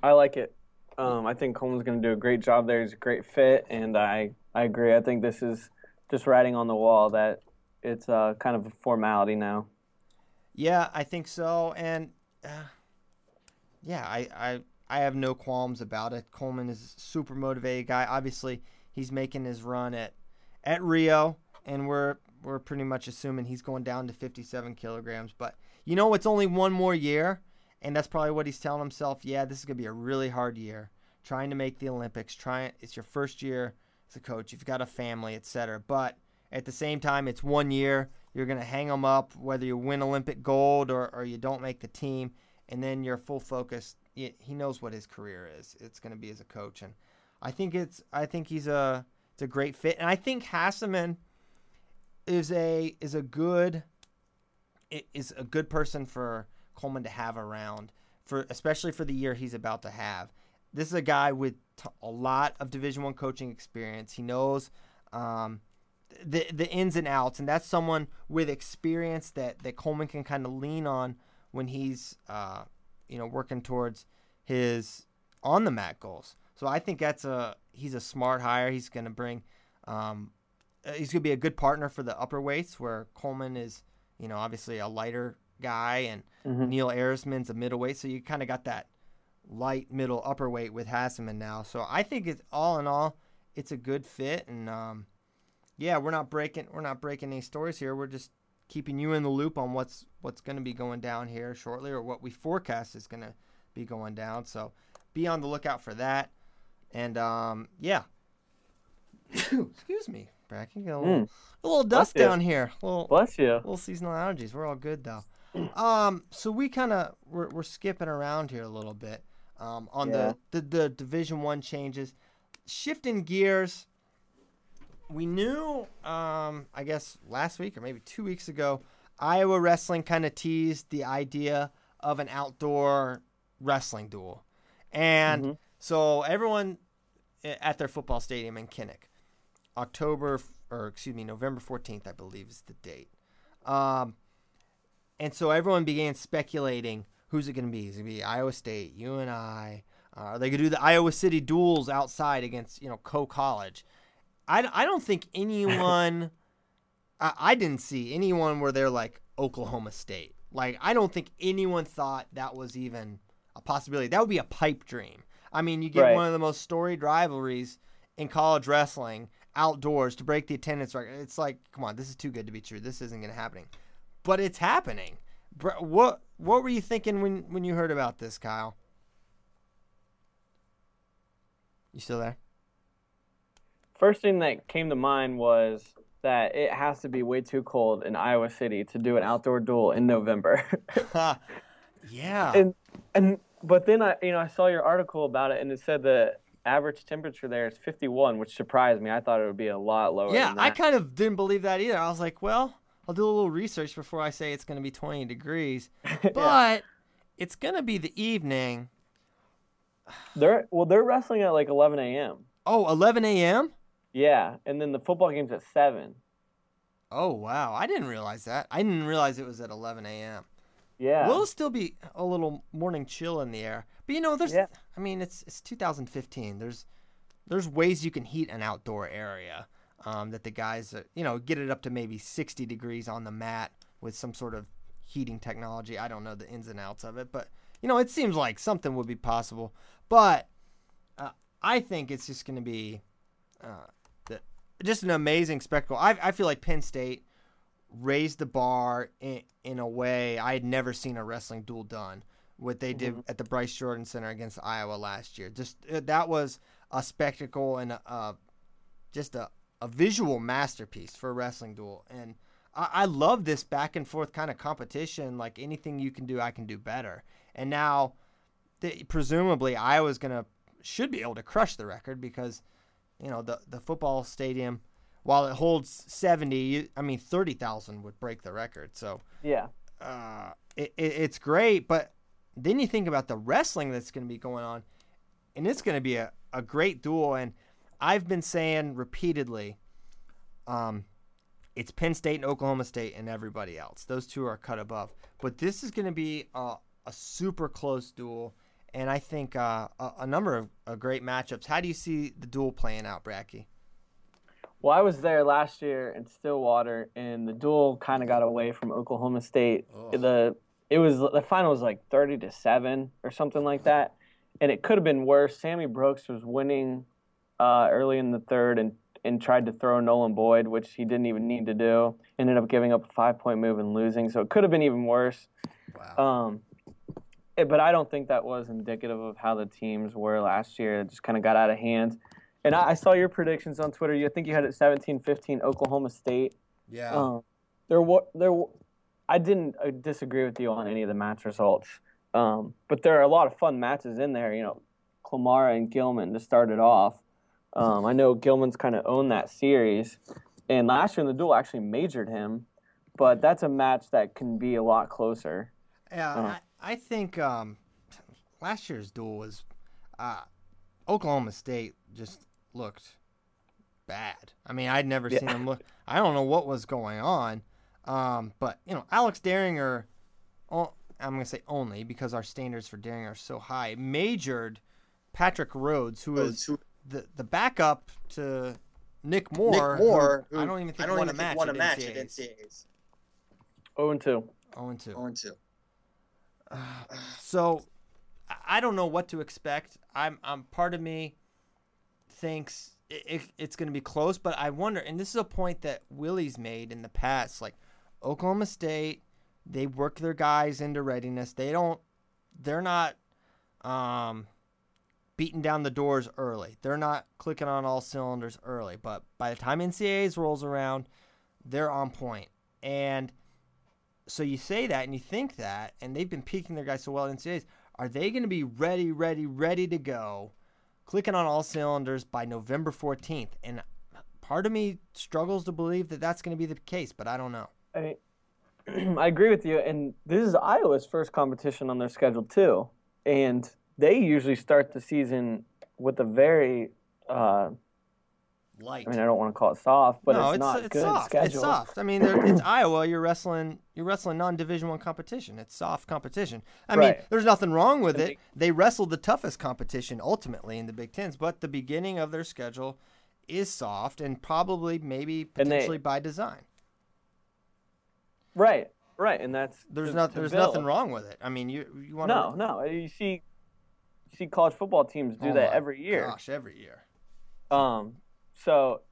I like it. Um, I think Coleman's going to do a great job there. He's a great fit, and I, I agree. I think this is just writing on the wall that it's uh, kind of a formality now. Yeah, I think so, and uh, yeah, I, I I have no qualms about it. Coleman is a super motivated guy. Obviously, he's making his run at at Rio, and we're we're pretty much assuming he's going down to 57 kilograms. But you know, it's only one more year, and that's probably what he's telling himself. Yeah, this is gonna be a really hard year, trying to make the Olympics. Trying, it's your first year as a coach. You've got a family, etc. But at the same time, it's one year. You're going to hang them up whether you win Olympic gold or, or you don't make the team. And then you're full focus. He he knows what his career is. It's going to be as a coach. And I think it's I think he's a it's a great fit. And I think Hasseman is a is a good is a good person for Coleman to have around for especially for the year he's about to have. This is a guy with t- a lot of Division One coaching experience. He knows um, the the ins and outs, and that's someone with experience that that Coleman can kind of lean on when he's uh, you know working towards his on the mat goals. So I think that's a he's a smart hire. He's going to bring um, uh, he's going to be a good partner for the upper weights where Coleman is you know obviously a lighter guy and Neil Arisman's a middleweight. So you kind of got that light middle upper weight with Hasseman now. So I think it's all in all it's a good fit and um, yeah, we're not breaking we're not breaking any stories here. We're just keeping you in the loop on what's what's going to be going down here shortly, or what we forecast is going to be going down. So be on the lookout for that. And um, yeah, excuse me, Bracken, got a little, a little dust you. down here. A little, Bless you. little seasonal allergies. We're all good though. Um, so we kind of we're, we're skipping around here a little bit um, on Yeah. the, the the Division One changes, shifting gears. We knew, um, I guess last week or maybe two weeks ago, Iowa wrestling kind of teased the idea of an outdoor wrestling duel, and so everyone at their football stadium in Kinnick, October or excuse me, November fourteenth, I believe is the date. Um, and so everyone began speculating who's it going to be? Is it going to be Iowa State, UNI? Uh, are they going to do the Iowa City duels outside against, you know, Coe College? I, I don't think anyone, I, I didn't see anyone where they're like Oklahoma State. Like, I don't think anyone thought that was even a possibility. That would be a pipe dream. I mean, you get Right. one of the most storied rivalries in college wrestling outdoors to break the attendance record. It's like, come on, this is too good to be true. This isn't going to happen but it's happening. What what were you thinking when when you heard about this, Kyle? You still there? First thing that came to mind was that it has to be way too cold in Iowa City to do an outdoor duel in November. [laughs] yeah. and and but then I you know I saw your article about it and it said the average temperature there is 51, which surprised me. I thought it would be a lot lower. yeah, I kind of didn't believe that either. I was like, well, I'll do a little research before I say it's going to be 20 degrees. [laughs] But it's going to be the evening They're well, they're wrestling at like 11 a.m. Oh, 11 a.m. Yeah, and then the football game's at seven. Oh wow, I didn't realize that. I didn't realize it was at 11 a.m. Yeah. Will still be a little morning chill in the air, but you know, there's. Yeah. I mean, it's it's 2015. There's there's ways you can heat an outdoor area um, that the guys, uh, you know, get it up to maybe 60 degrees on the mat with some sort of heating technology. I don't know the ins and outs of it, but you know, it seems like something would be possible. But uh, I think it's just going to be uh, just an amazing spectacle. I, I feel like Penn State raised the bar in, in a way I had never seen a wrestling duel done. What they did at the Bryce Jordan Center against Iowa last year, just uh, that was a spectacle and a, uh, just a, a visual masterpiece for a wrestling duel. And I, I love this back and forth kind of competition. Like anything you can do, I can do better. And now, presumably, Iowa's gonna should be able to crush the record because, you know, the the football stadium, while it holds seventy, you, I mean thirty thousand would break the record. So yeah. uh, it, it, it's great. But then you think about the wrestling that's going to be going on, and it's going to be a, a great duel. And I've been saying repeatedly, um, it's Penn State and Oklahoma State and everybody else. Those two are cut above. But this is going to be a, a super close duel. And I think uh, a, a number of, of great matchups. How do you see the duel playing out, Bracky? Well, I was there last year in Stillwater, and the duel kind of got away from Oklahoma State. The it was the final was like thirty to seven or something like that, and it could have been worse. Sammy Brooks was winning uh, early in the third and and tried to throw Nolan Boyd, which he didn't even need to do. Ended up giving up a five point move and losing, so it could have been even worse. Wow. Um, but I don't think that was indicative of how the teams were last year. It just kind of got out of hand. And I, I saw your predictions on Twitter. You I think you had it 17-15 Oklahoma State. yeah. Um, there were there. I didn't uh, disagree with you on any of the match results, um, but there are a lot of fun matches in there. You know, Klimara and Gilman to start it off. Um, I know Gilman's kind of owned that series, and last year in the duel actually majored him, but that's a match that can be a lot closer. Yeah, Uh-huh. I, I think um, last year's duel was uh, Oklahoma State just looked bad. I mean, I'd never seen them look. I don't know what was going on, um, but you know, Alex Dieringer. I'm gonna say only because our standards for Dieringer are so high. Majored Patrick Rhodes, who Rhodes, is who- the the backup to Nick Moore. Nick Moore, who who I don't even think I don't won even a match. think won a at match at NCAAs. NCAAs. Oh and two. Oh and two. 0 and 2. So I- don't know what to expect. I'm, I'm part of me thinks it, it, it's going to be close, but I wonder. And this is a point that Willie's made in the past. Like Oklahoma State, they work their guys into readiness. They don't. They're not um, beating down the doors early. They're not clicking on all cylinders early. But by the time NCAA's rolls around, they're on point. And so you say that and you think that, and they've been peaking their guys so well in NCAAs. Are they going to be ready, ready, ready to go, clicking on all cylinders by November 14th? And part of me struggles to believe that that's going to be the case, but I don't know. I, [clears throat] I agree with you, and this is Iowa's first competition on their schedule too, and they usually start the season with a very, uh, Light. I mean, I don't want to call it soft, but no, it's, not it's good soft. schedule. It's soft. I mean, it's Iowa. You're wrestling. You're wrestling non-division one competition. It's soft competition. I mean, there's nothing wrong with it. They wrestled the toughest competition ultimately in the Big Tens, but the beginning of their schedule is soft and probably maybe And they- potentially by design. Right, right, and that's There's not. There's build. nothing wrong with it. I mean, you you want to No, no, you see, you see college football teams do that every year. Oh Gosh, every year. Um, so,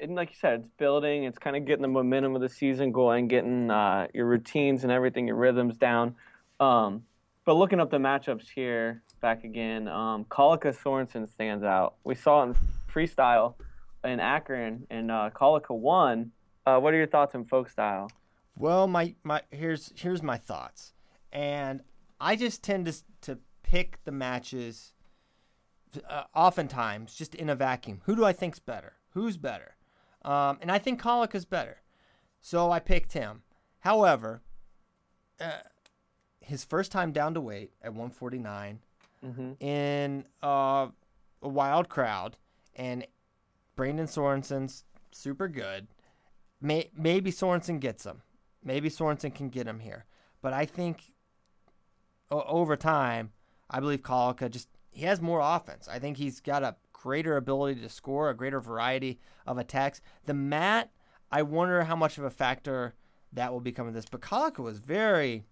and like you said, it's building. It's kind of getting the momentum of the season going, getting uh, your routines and everything, your rhythms down. Um, but looking up the matchups here, back again, um, Collica Sorensen stands out. We saw in freestyle in Akron, and uh, Collica won. Uh, what are your thoughts on folk style? Well, my my here's here's my thoughts, and I just tend to to pick the matches. Uh, oftentimes, just in a vacuum. Who do I think's better? Who's better? Um, and I think Colic is better, so I picked him. However, uh, his first time down to weight at 149, Mhm. in uh, a wild crowd, and Brandon Sorensen's super good. May, maybe Sorensen gets him. Maybe Sorensen can get him here. But I think o- over time, I believe Collica just he has more offense. I think he's got a greater ability to score, a greater variety of attacks. The mat, I wonder how much of a factor that will become in this. But Collica was very,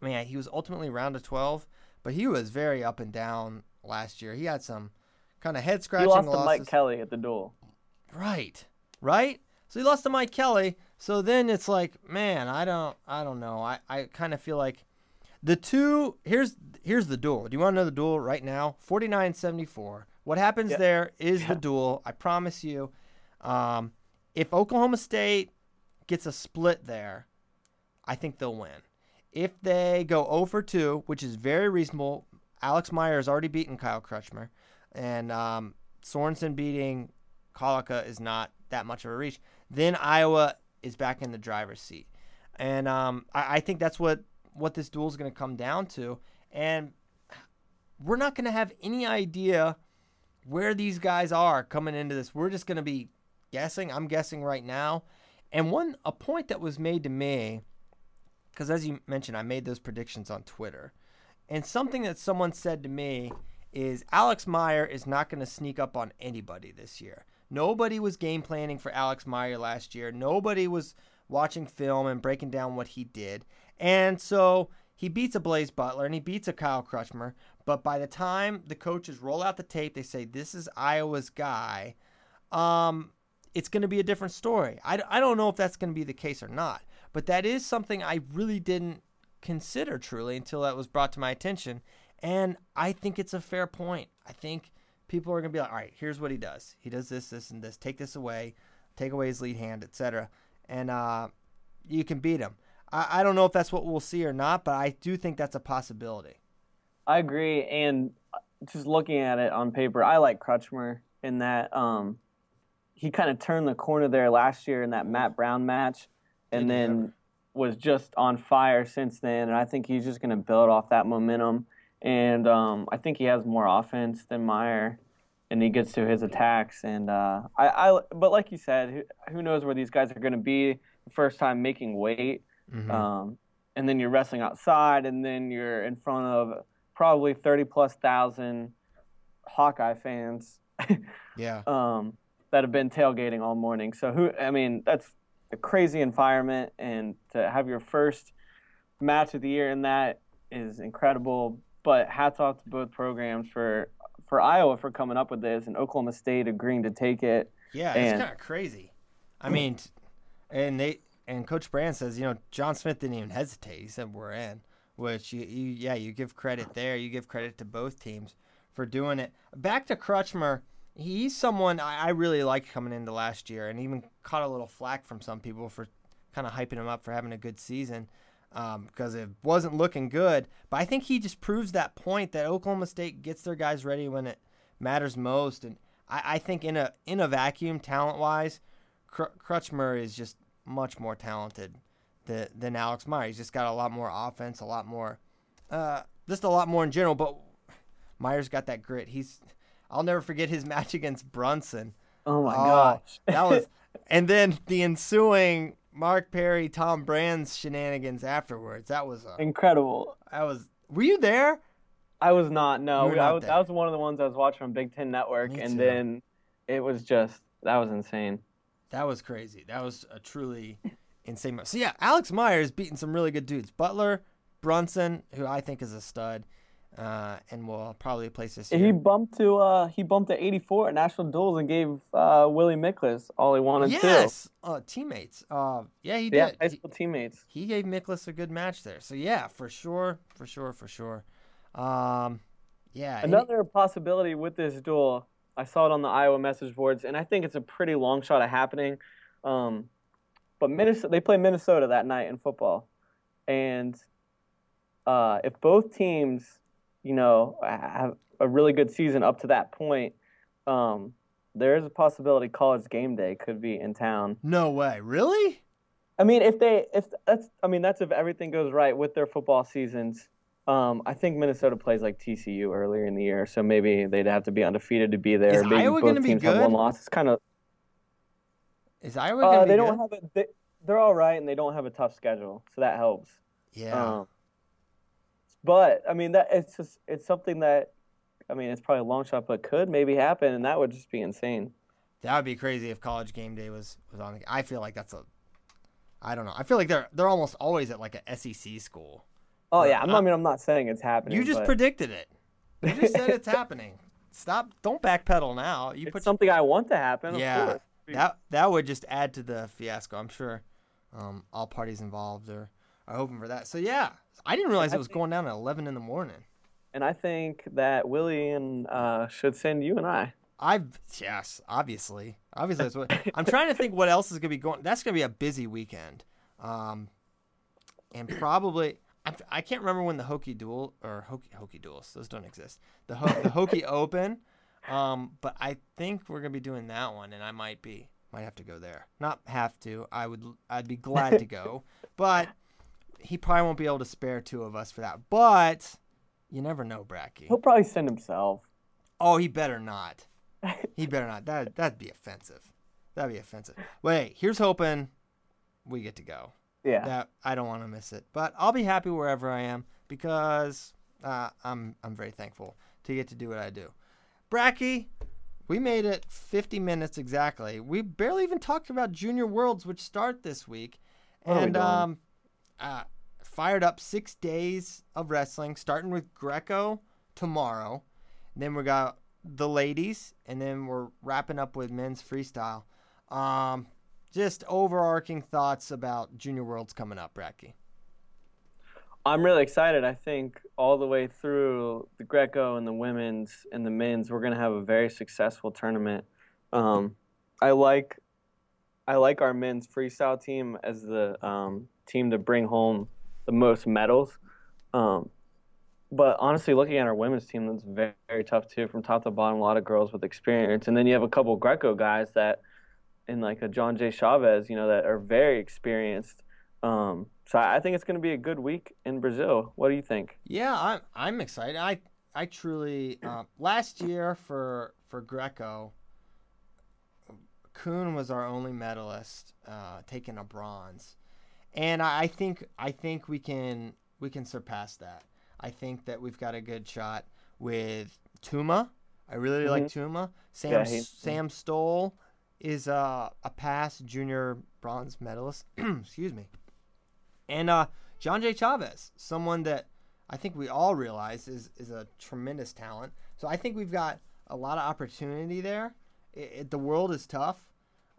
man, he was ultimately round of twelve, but he was very up and down last year. He had some kind of head scratching losses. He lost to. Mike Kelly at the duel. Right. Right? So he lost to Mike Kelly. So then it's like, man, I don't I don't know. I, I kind of feel like the two here's here's the duel. Do you want to know the duel right now? 49-74. What happens Yeah. there is the duel. I promise you. Um, if Oklahoma State gets a split there, I think they'll win. If they go 0 for 2, which is very reasonable, Alex Meyer has already beaten Kyle Crutchmer, and um, Sorensen beating Collica is not that much of a reach. Then Iowa is back in the driver's seat, and um, I, I think that's what what this duel is going to come down to. And we're not going to have any idea where these guys are coming into this. We're just going to be guessing. I'm guessing right now. And one a point that was made to me, because as you mentioned, I made those predictions on Twitter, and something that someone said to me is Alex Meyer is not going to sneak up on anybody this year. Nobody was game planning for Alex Meyer last year. Nobody was watching film and breaking down what he did. And so he beats a Blaze Butler and he beats a Kyle Crutchmer. But by the time the coaches roll out the tape, they say, This is Iowa's guy. Um, it's going to be a different story. I, I don't know if that's going to be the case or not. But that is something I really didn't consider truly until that was brought to my attention. And I think it's a fair point. I think people are going to be like, all right, here's what he does. He does this, this, and this. Take this away, take away his lead hand, etc. And uh, you can beat him. I, I don't know if that's what we'll see or not, but I do think that's a possibility. I agree, and just looking at it on paper, I like Crutchmer in that um, he kind of turned the corner there last year in that Matt Brown match, and then was just on fire since then. And I think he's just going to build off that momentum. And um, I think he has more offense than Meyer, and he gets to his attacks. And uh, I, I, but like you said, who, who knows where these guys are going to be the first time making weight. Mm-hmm. Um, and then you're wrestling outside, and then you're in front of probably 30 plus thousand Hawkeye fans [laughs] Yeah. um, that have been tailgating all morning. So who? I mean, that's a crazy environment, and to have your first match of the year in that is incredible. But hats off to both programs for for Iowa for coming up with this, and Oklahoma State agreeing to take it. Yeah, it's kind of crazy. I mean, and they and Coach Brand says, you know, John Smith didn't even hesitate. He said, "We're in," which you, you yeah, you give credit there. You give credit to both teams for doing it. Back to Crutchmer, he's someone I, I really liked coming into last year, and even caught a little flack from some people for kind of hyping him up for having a good season um, because it wasn't looking good. But I think he just proves that point that Oklahoma State gets their guys ready when it matters most. And I, I think in a in a vacuum, talent wise, Cr- Crutchmer is just much more talented than, than Alex Meyer. He's just got a lot more offense, a lot more, uh, just a lot more in general. But Meyer's got that grit. He's I'll never forget his [laughs] match against Brunson. Oh my Oh, gosh, [laughs] that was, and then the ensuing Mark Perry, Tom Brand's shenanigans afterwards. That was a, incredible. that was. Were you there? I was not. No, I was, there. that was one of the ones I was watching on Big Ten Network, and then it was just that was insane. That was crazy. That was a truly insane. So yeah, Alex Myers beating some really good dudes. Butler, Brunson, who I think is a stud, uh, and will probably place this year. He bumped to uh he bumped to 84 at national duels and gave uh Willie Miklus all he wanted to. yes, uh, teammates. Uh, yeah, he. Yeah, did. high He- school teammates. he gave Miklus a good match there. So yeah, for sure, for sure, for sure. Um, yeah, Another possibility with this duel, I saw it on the Iowa message boards, and I think it's a pretty long shot of happening. Um, but Minnesota, they play Minnesota that night in football, and uh, if both teams, you know, have a really good season up to that point, um, there is a possibility College Game Day could be in town. no way, really? I mean, if they, if that's, I mean, that's if everything goes right with their football seasons. Um, I think Minnesota plays like TCU earlier in the year, so maybe they'd have to be undefeated to be there. Is maybe Iowa both gonna be good? one loss. It's kind of Is Iowa uh, be they don't have a they, they're all right, and they don't have a tough schedule, so that helps. yeah. Um, but I mean that it's just it's something that I mean it's probably a long shot, but could maybe happen, and that would just be insane. That would be crazy if college game day was was on. I feel like that's a. I don't know. I feel like they're they're almost always at like a SEC school. Oh yeah, I'm, I mean I'm not saying it's happening. You just but predicted it. You just said it's [laughs] happening. Stop! Don't backpedal now. You it's put something I want to happen. yeah. That that would just add to the fiasco. I'm sure. Um, all parties involved are are hoping for that. So yeah, I didn't realize I it was think- going down at 11 in the morning. And I think that Willie and uh, should send you and I. I've yes, obviously, obviously that's what I'm trying to think. What else is gonna be going? That's gonna be a busy weekend, um, and probably I, I can't remember when the Hokie Duel or Hokie Hokie Duels those don't exist. The Ho- the Hokie [laughs] Open, um, but I think we're gonna be doing that one, and I might be might have to go there. Not have to. I would. I'd be glad to go, [laughs] but he probably won't be able to spare two of us for that. But you never know, Bracky. He'll probably send himself. Oh, he better not. He better not. That [laughs] that'd be offensive. That'd be offensive. Wait, here's hoping we get to go. Yeah. That I don't want to miss it, but I'll be happy wherever I am because uh, I'm I'm very thankful to get to do what I do. Bracky, we made it 50 minutes exactly. We barely even talked about Junior Worlds, which start this week, What are we and um, uh, fired up six days of wrestling, starting with Greco tomorrow. then we got the ladies, and then we're wrapping up with men's freestyle. Um, just overarching thoughts about Junior Worlds coming up, Bracky. I'm really excited. I think all the way through the Greco and the women's and the men's, we're gonna have a very successful tournament. Um, I like, I like our men's freestyle team as the um, team to bring home the most medals. Um, but honestly, looking at our women's team, that's very, very tough too, from top to bottom. A lot of girls with experience, and then you have a couple Greco guys that, in like a John J. Chavez, you know, that are very experienced. Um, so I think it's going to be a good week in Brazil. What do you think? Yeah, I'm I'm excited. I I truly um, last year for for Greco, Coon was our only medalist, uh, taking a bronze, and I, I think I think we can we can surpass that. I think that we've got a good shot with Tuma. I really like Tuma. Sam Yeah, Sam Stoll is uh, a past junior bronze medalist. [clears throat] Excuse me. And uh, John J. Chavez, someone that I think we all realize is, is a tremendous talent. So I think we've got a lot of opportunity there. It, it, the world is tough,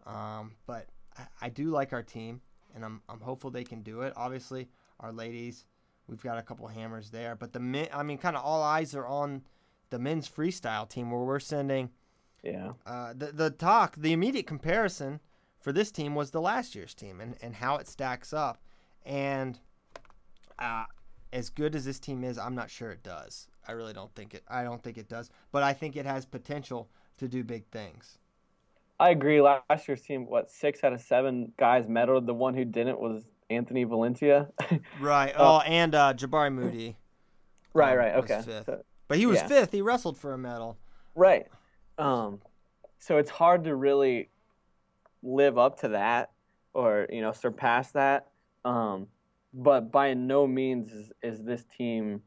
um, but I, I do like our team, and I'm, I'm hopeful they can do it. Obviously, our ladies, we've got a couple hammers there. But the men, I mean, kind of all eyes are on the men's freestyle team where we're sending Yeah. uh, the the talk, the immediate comparison for this team was the last year's team and, and how it stacks up. And uh, as good as this team is, I'm not sure it does. I really don't think it. I don't think it does. But I think it has potential to do big things. I agree. Last year's team, what six out of seven guys medaled. The one who didn't was Anthony Valencia. [laughs] Right. Oh, and uh, Jabari Moody. right. um, Right. was Okay. So- But he was Yeah. fifth. He wrestled for a medal. Right. Um, so it's hard to really live up to that or, you know, surpass that. Um, but by no means is, is this team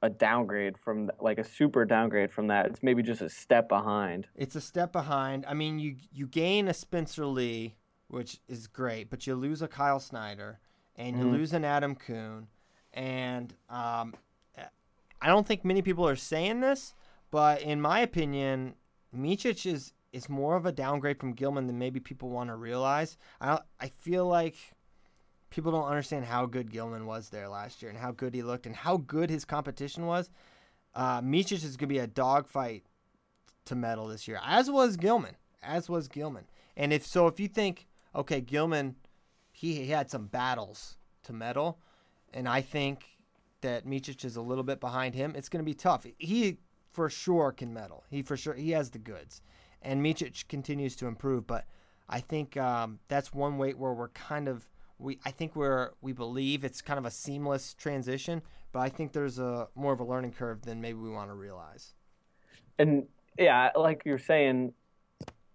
a downgrade from like a super downgrade from that. It's maybe just a step behind. It's a step behind. I mean, you you gain a Spencer Lee, which is great, but you lose a Kyle Snyder and you Mhm. lose an Adam Coon, and um, I don't think many people are saying this, but in my opinion, Micic is is more of a downgrade from Gilman than maybe people want to realize. I I feel like people don't understand how good Gilman was there last year and how good he looked and how good his competition was. Uh, is going to be a dogfight to medal this year, as was Gilman, as was Gilman. And if so, if you think, okay, Gilman, he, he had some battles to medal, and I think that Micic is a little bit behind him, it's going to be tough. He for sure can medal. He for sure he has the goods, and Micic continues to improve. But I think um, that's one weight where we're kind of we I think we're we believe it's kind of a seamless transition, but I think there's a more of a learning curve than maybe we want to realize. And yeah, like you're saying,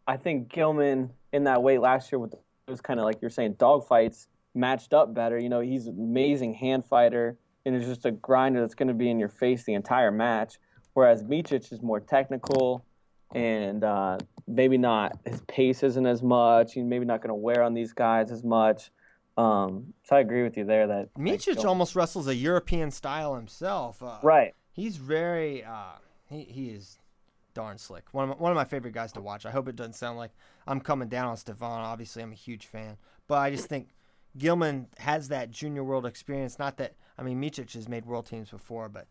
I think Gilman in that weight last year with it was kind of like you're saying dogfights matched up better. You know, he's an amazing hand fighter and is just a grinder that's going to be in your face the entire match. Whereas Micic is more technical and uh, maybe not his pace isn't as much. He's maybe not going to wear on these guys as much. Um, so I agree with you there that Micic almost wrestles a European style himself. Uh, right. He's very uh, he he is darn slick. One of my, one of my favorite guys to watch. I hope it doesn't sound like I'm coming down on Stefan. Obviously, I'm a huge fan, but I just think Gilman has that junior world experience. Not that I mean Micic has made world teams before, but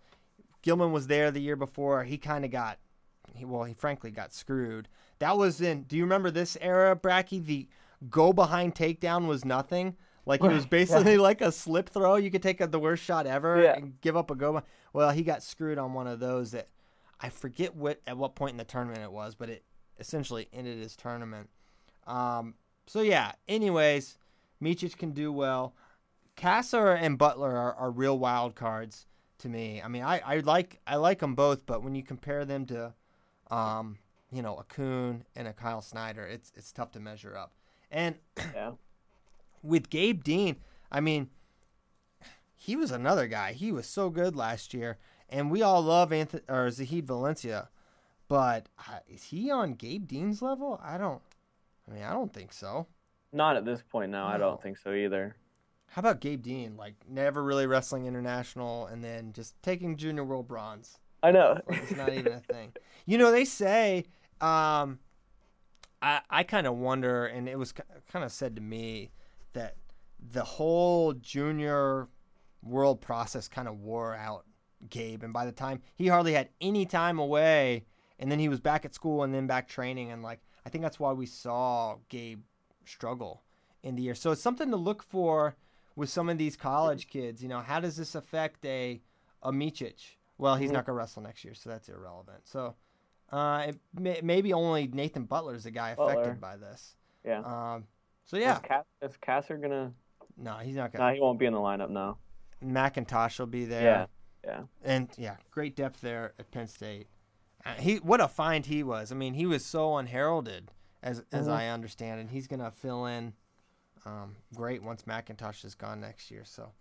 Gilman was there the year before. He kind of got he, well, he frankly got screwed. That was in. Do you remember this era, Bracky? The go behind takedown was nothing. Like it was basically [laughs] like a slip throw. You could take a, the worst shot ever Yeah. and give up a go. Well, he got screwed on one of those that I forget what at what point in the tournament it was, but it essentially ended his tournament. Um, so yeah. Anyways, Micic can do well. Kasser and Butler are, are real wild cards to me. I mean, I, I like I like them both, but when you compare them to, um, you know, a Coon and a Kyle Snyder, it's it's tough to measure up. And Yeah. [clears throat] with Gabe Dean, I mean, he was another guy. He was so good last year, and we all love Anthony or Zahid Valencia, but uh, is he on Gabe Dean's level? I don't. I mean, I don't think so. Not at this point No, I don't think so either. How about Gabe Dean? Like never really wrestling international, and then just taking junior world bronze. I know. Like, it's not even a thing. [laughs] You know, they say, um, I, I kind of wonder, and it was kind of said to me that the whole junior world process kind of wore out Gabe. And by the time he hardly had any time away, and then he was back at school and then back training. And like, I think that's why we saw Gabe struggle in the year. So it's something to look for with some of these college kids. You know, how does this affect a, a Micic? Well, he's not going to wrestle next year, so that's irrelevant. So uh, may, maybe only Nathan Butler is the guy affected Butler. by this. Yeah. Um, so yeah, Is, Cass- is Kasser gonna? no, he's not gonna. No, going. he won't be in the lineup now. to McIntosh will be there. Yeah. Yeah. and yeah, great depth there at Penn State. Uh, he what a find he was. I mean, he was so unheralded as as Mm-hmm. I understand, and he's gonna fill in um, great once McIntosh is gone next year. So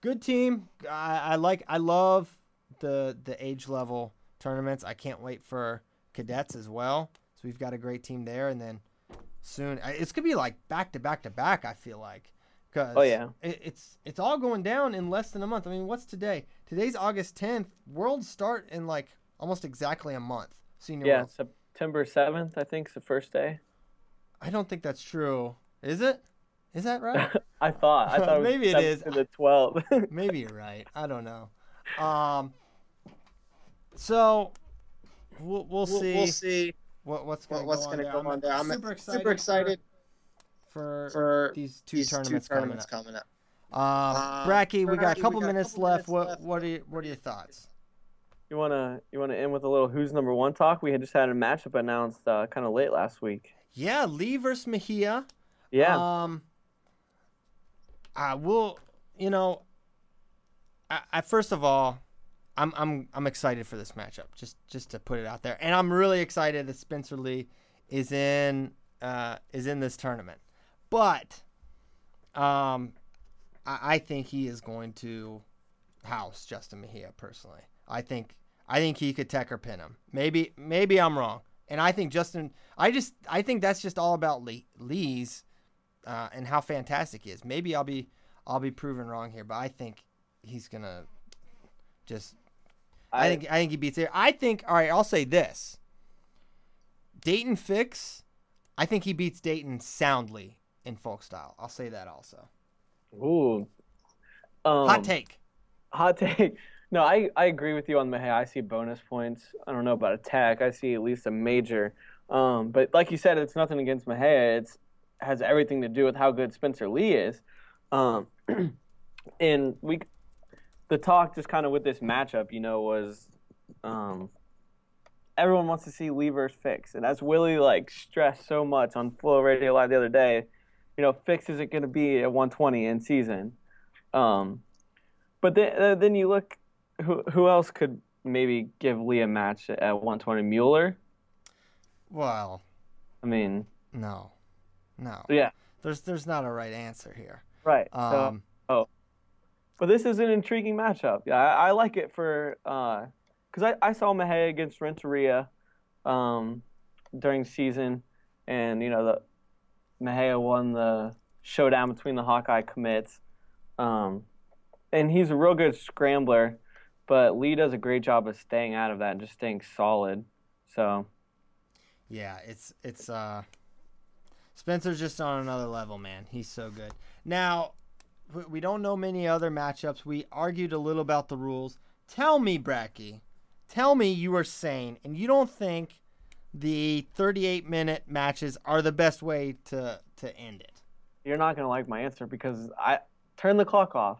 good team. I, I like. I love the the age level tournaments. I can't wait for cadets as well. So we've got a great team there, and then soon it's gonna be like back to back to back. I feel like. 'Cause Oh, yeah. it, it's it's all going down in less than a month. I mean, what's today? Today's August 10th. Worlds start in like almost exactly a month. Senior Yeah. Worlds. September seventh, I think, is the first day. I don't think that's true. Is it? Is that [laughs] right? I thought. I thought it Maybe it the is. 7th the twelfth. [laughs] Maybe you're right. I don't know. Um. So we'll we'll We'll, see, we'll see what what's gonna what's going to on go on there. I'm super excited. super excited for, for these two these tournaments, two tournaments coming coming up. up. Um, Um, Bracky, we got a couple got minutes couple left. minutes What left. what are you, what are your thoughts? you wanna you wanna end with a little who's number one talk? We had just had a matchup announced uh, kind of late last week. Yeah, Lee versus Mejia. Yeah. Um, I will. You know, I, I first of all, I'm I'm I'm excited for this matchup. Just just to put it out there, and I'm really excited that Spencer Lee is in uh, is in this tournament. But, um, I, I think he is going to house Justin Mejia personally. I think I think he could tech or pin him. Maybe maybe I'm wrong. And I think Justin I just I think that's just all about Lee, Lee's uh, and how fantastic he is. Maybe I'll be I'll be proven wrong here, but I think he's gonna just I, think I think he beats it. I think all right, I'll say this. Daton Fix, I think he beats Daton soundly in folk style. I'll say that also. Ooh. Um, Hot take. Hot take. [laughs] No, I, I agree with you on the Mejia. I see bonus points. I don't know about attack. I see at least a major. Um, but like you said, it's nothing against Mejia. It's has everything to do with how good Spencer Lee is. Um, [clears throat] and we, the talk just kind of with this matchup, you know, was um, everyone wants to see Lee versus Fix, and as Willie like stressed so much on Flow Radio Live the other day, you know, Fix is it going to be at 120 in season? Um, but then uh, then you look, who who else could maybe give Lee a match at 120? Mueller. Well, I mean, no, no. yeah, There's there's not a right answer here. right. Um, so, but this is an intriguing matchup. Yeah, I, I like it for because I, I saw Mejia against Renteria um, during season, and you know the Mejia won the showdown between the Hawkeye commits, um, and he's a real good scrambler. But Lee does a great job of staying out of that and just staying solid. So Yeah, it's it's uh Spencer's just on another level, man. He's so good. Now, we- don't know many other matchups. We argued a little about the rules. Tell me, Bracky, tell me you are sane and you don't think the 38 minute matches are the best way to to end it. you're not gonna like my answer because I turn the clock off.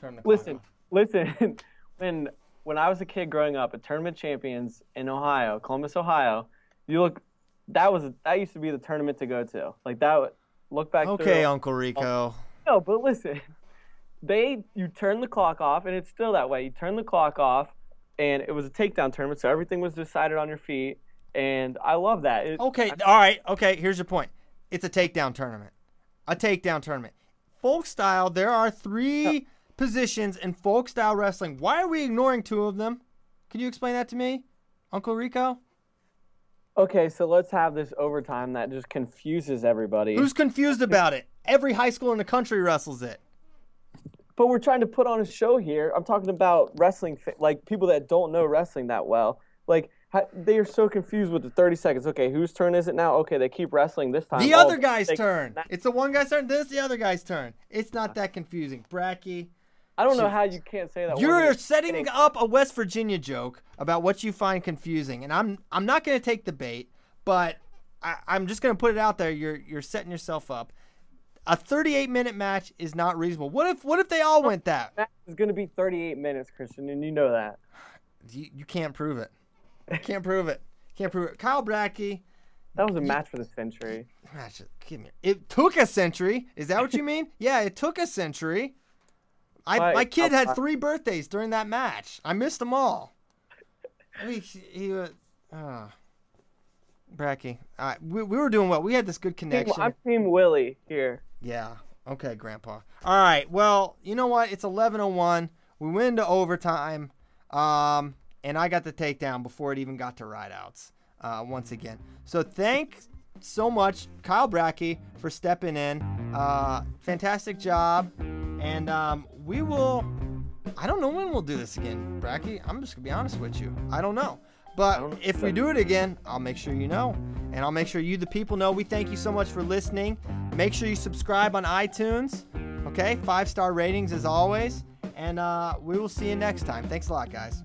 Turn the clock Listen, off. listen. [laughs] when when I was a kid growing up at tournament champions in Ohio, Columbus, Ohio, you look that was that used to be the tournament to go to. Like that. Look back. Okay, through, Uncle Rico. no, but listen, they you turn the clock off, and it's still that way. You turn the clock off, and it was a takedown tournament, so everything was decided on your feet, and I love that. It, Okay, all right. Okay, here's your point. It's a takedown tournament. A takedown tournament. Folk style, there are three positions in folk style wrestling. Why are we ignoring two of them? Can you explain that to me, Uncle Rico? Okay, so let's have this overtime that just confuses everybody. Who's confused about it? Every high school in the country wrestles it. But we're trying to put on a show here. I'm talking about wrestling, like people that don't know wrestling that well. Like they are so confused with the 30 seconds. Okay, whose turn is it now? Okay, they keep wrestling this time. The Oh, other guy's they- turn. It's the one guy's turn. This is the other guy's turn. It's not uh, that confusing. Bracky. I don't know how you can't say that. You're setting kidding. up a West Virginia joke about what you find confusing, and I'm I'm not going to take the bait, but I, I'm just going to put it out there. You're you're setting yourself up. A 38 minute match is not reasonable. What if what if they all went that? Match is going to be 38 minutes, Christian, and you know that. [sighs] You, you can't prove it. You can't prove it. Can't prove it. Kyle Brackey. That was a match for the century. [sighs] Match. Give me. It took a century. Is that what you mean? [laughs] yeah, it took a century. I my kid had I- three birthdays during that match. I missed them all. I mean, he, he was. Uh, Bracky, right, we, we were doing well. We had this good connection. I'm Team Willie here. Yeah. Okay, Grandpa. All right. Well, you know what? It's 11:01. We went into overtime, um, and I got the takedown before it even got to rideouts. Uh, once again. So thanks so much, Kyle Brackey, for stepping in. Uh, fantastic job, and um, we will. I don't know when we'll do this again, Bracky. I'm just gonna be honest with you. I don't know. But if we do it again, I'll make sure you know. And I'll make sure you, the people, know. We thank you so much for listening. Make sure you subscribe on iTunes. Okay? Five star ratings as always. And uh, we will see you next time. Thanks a lot, guys.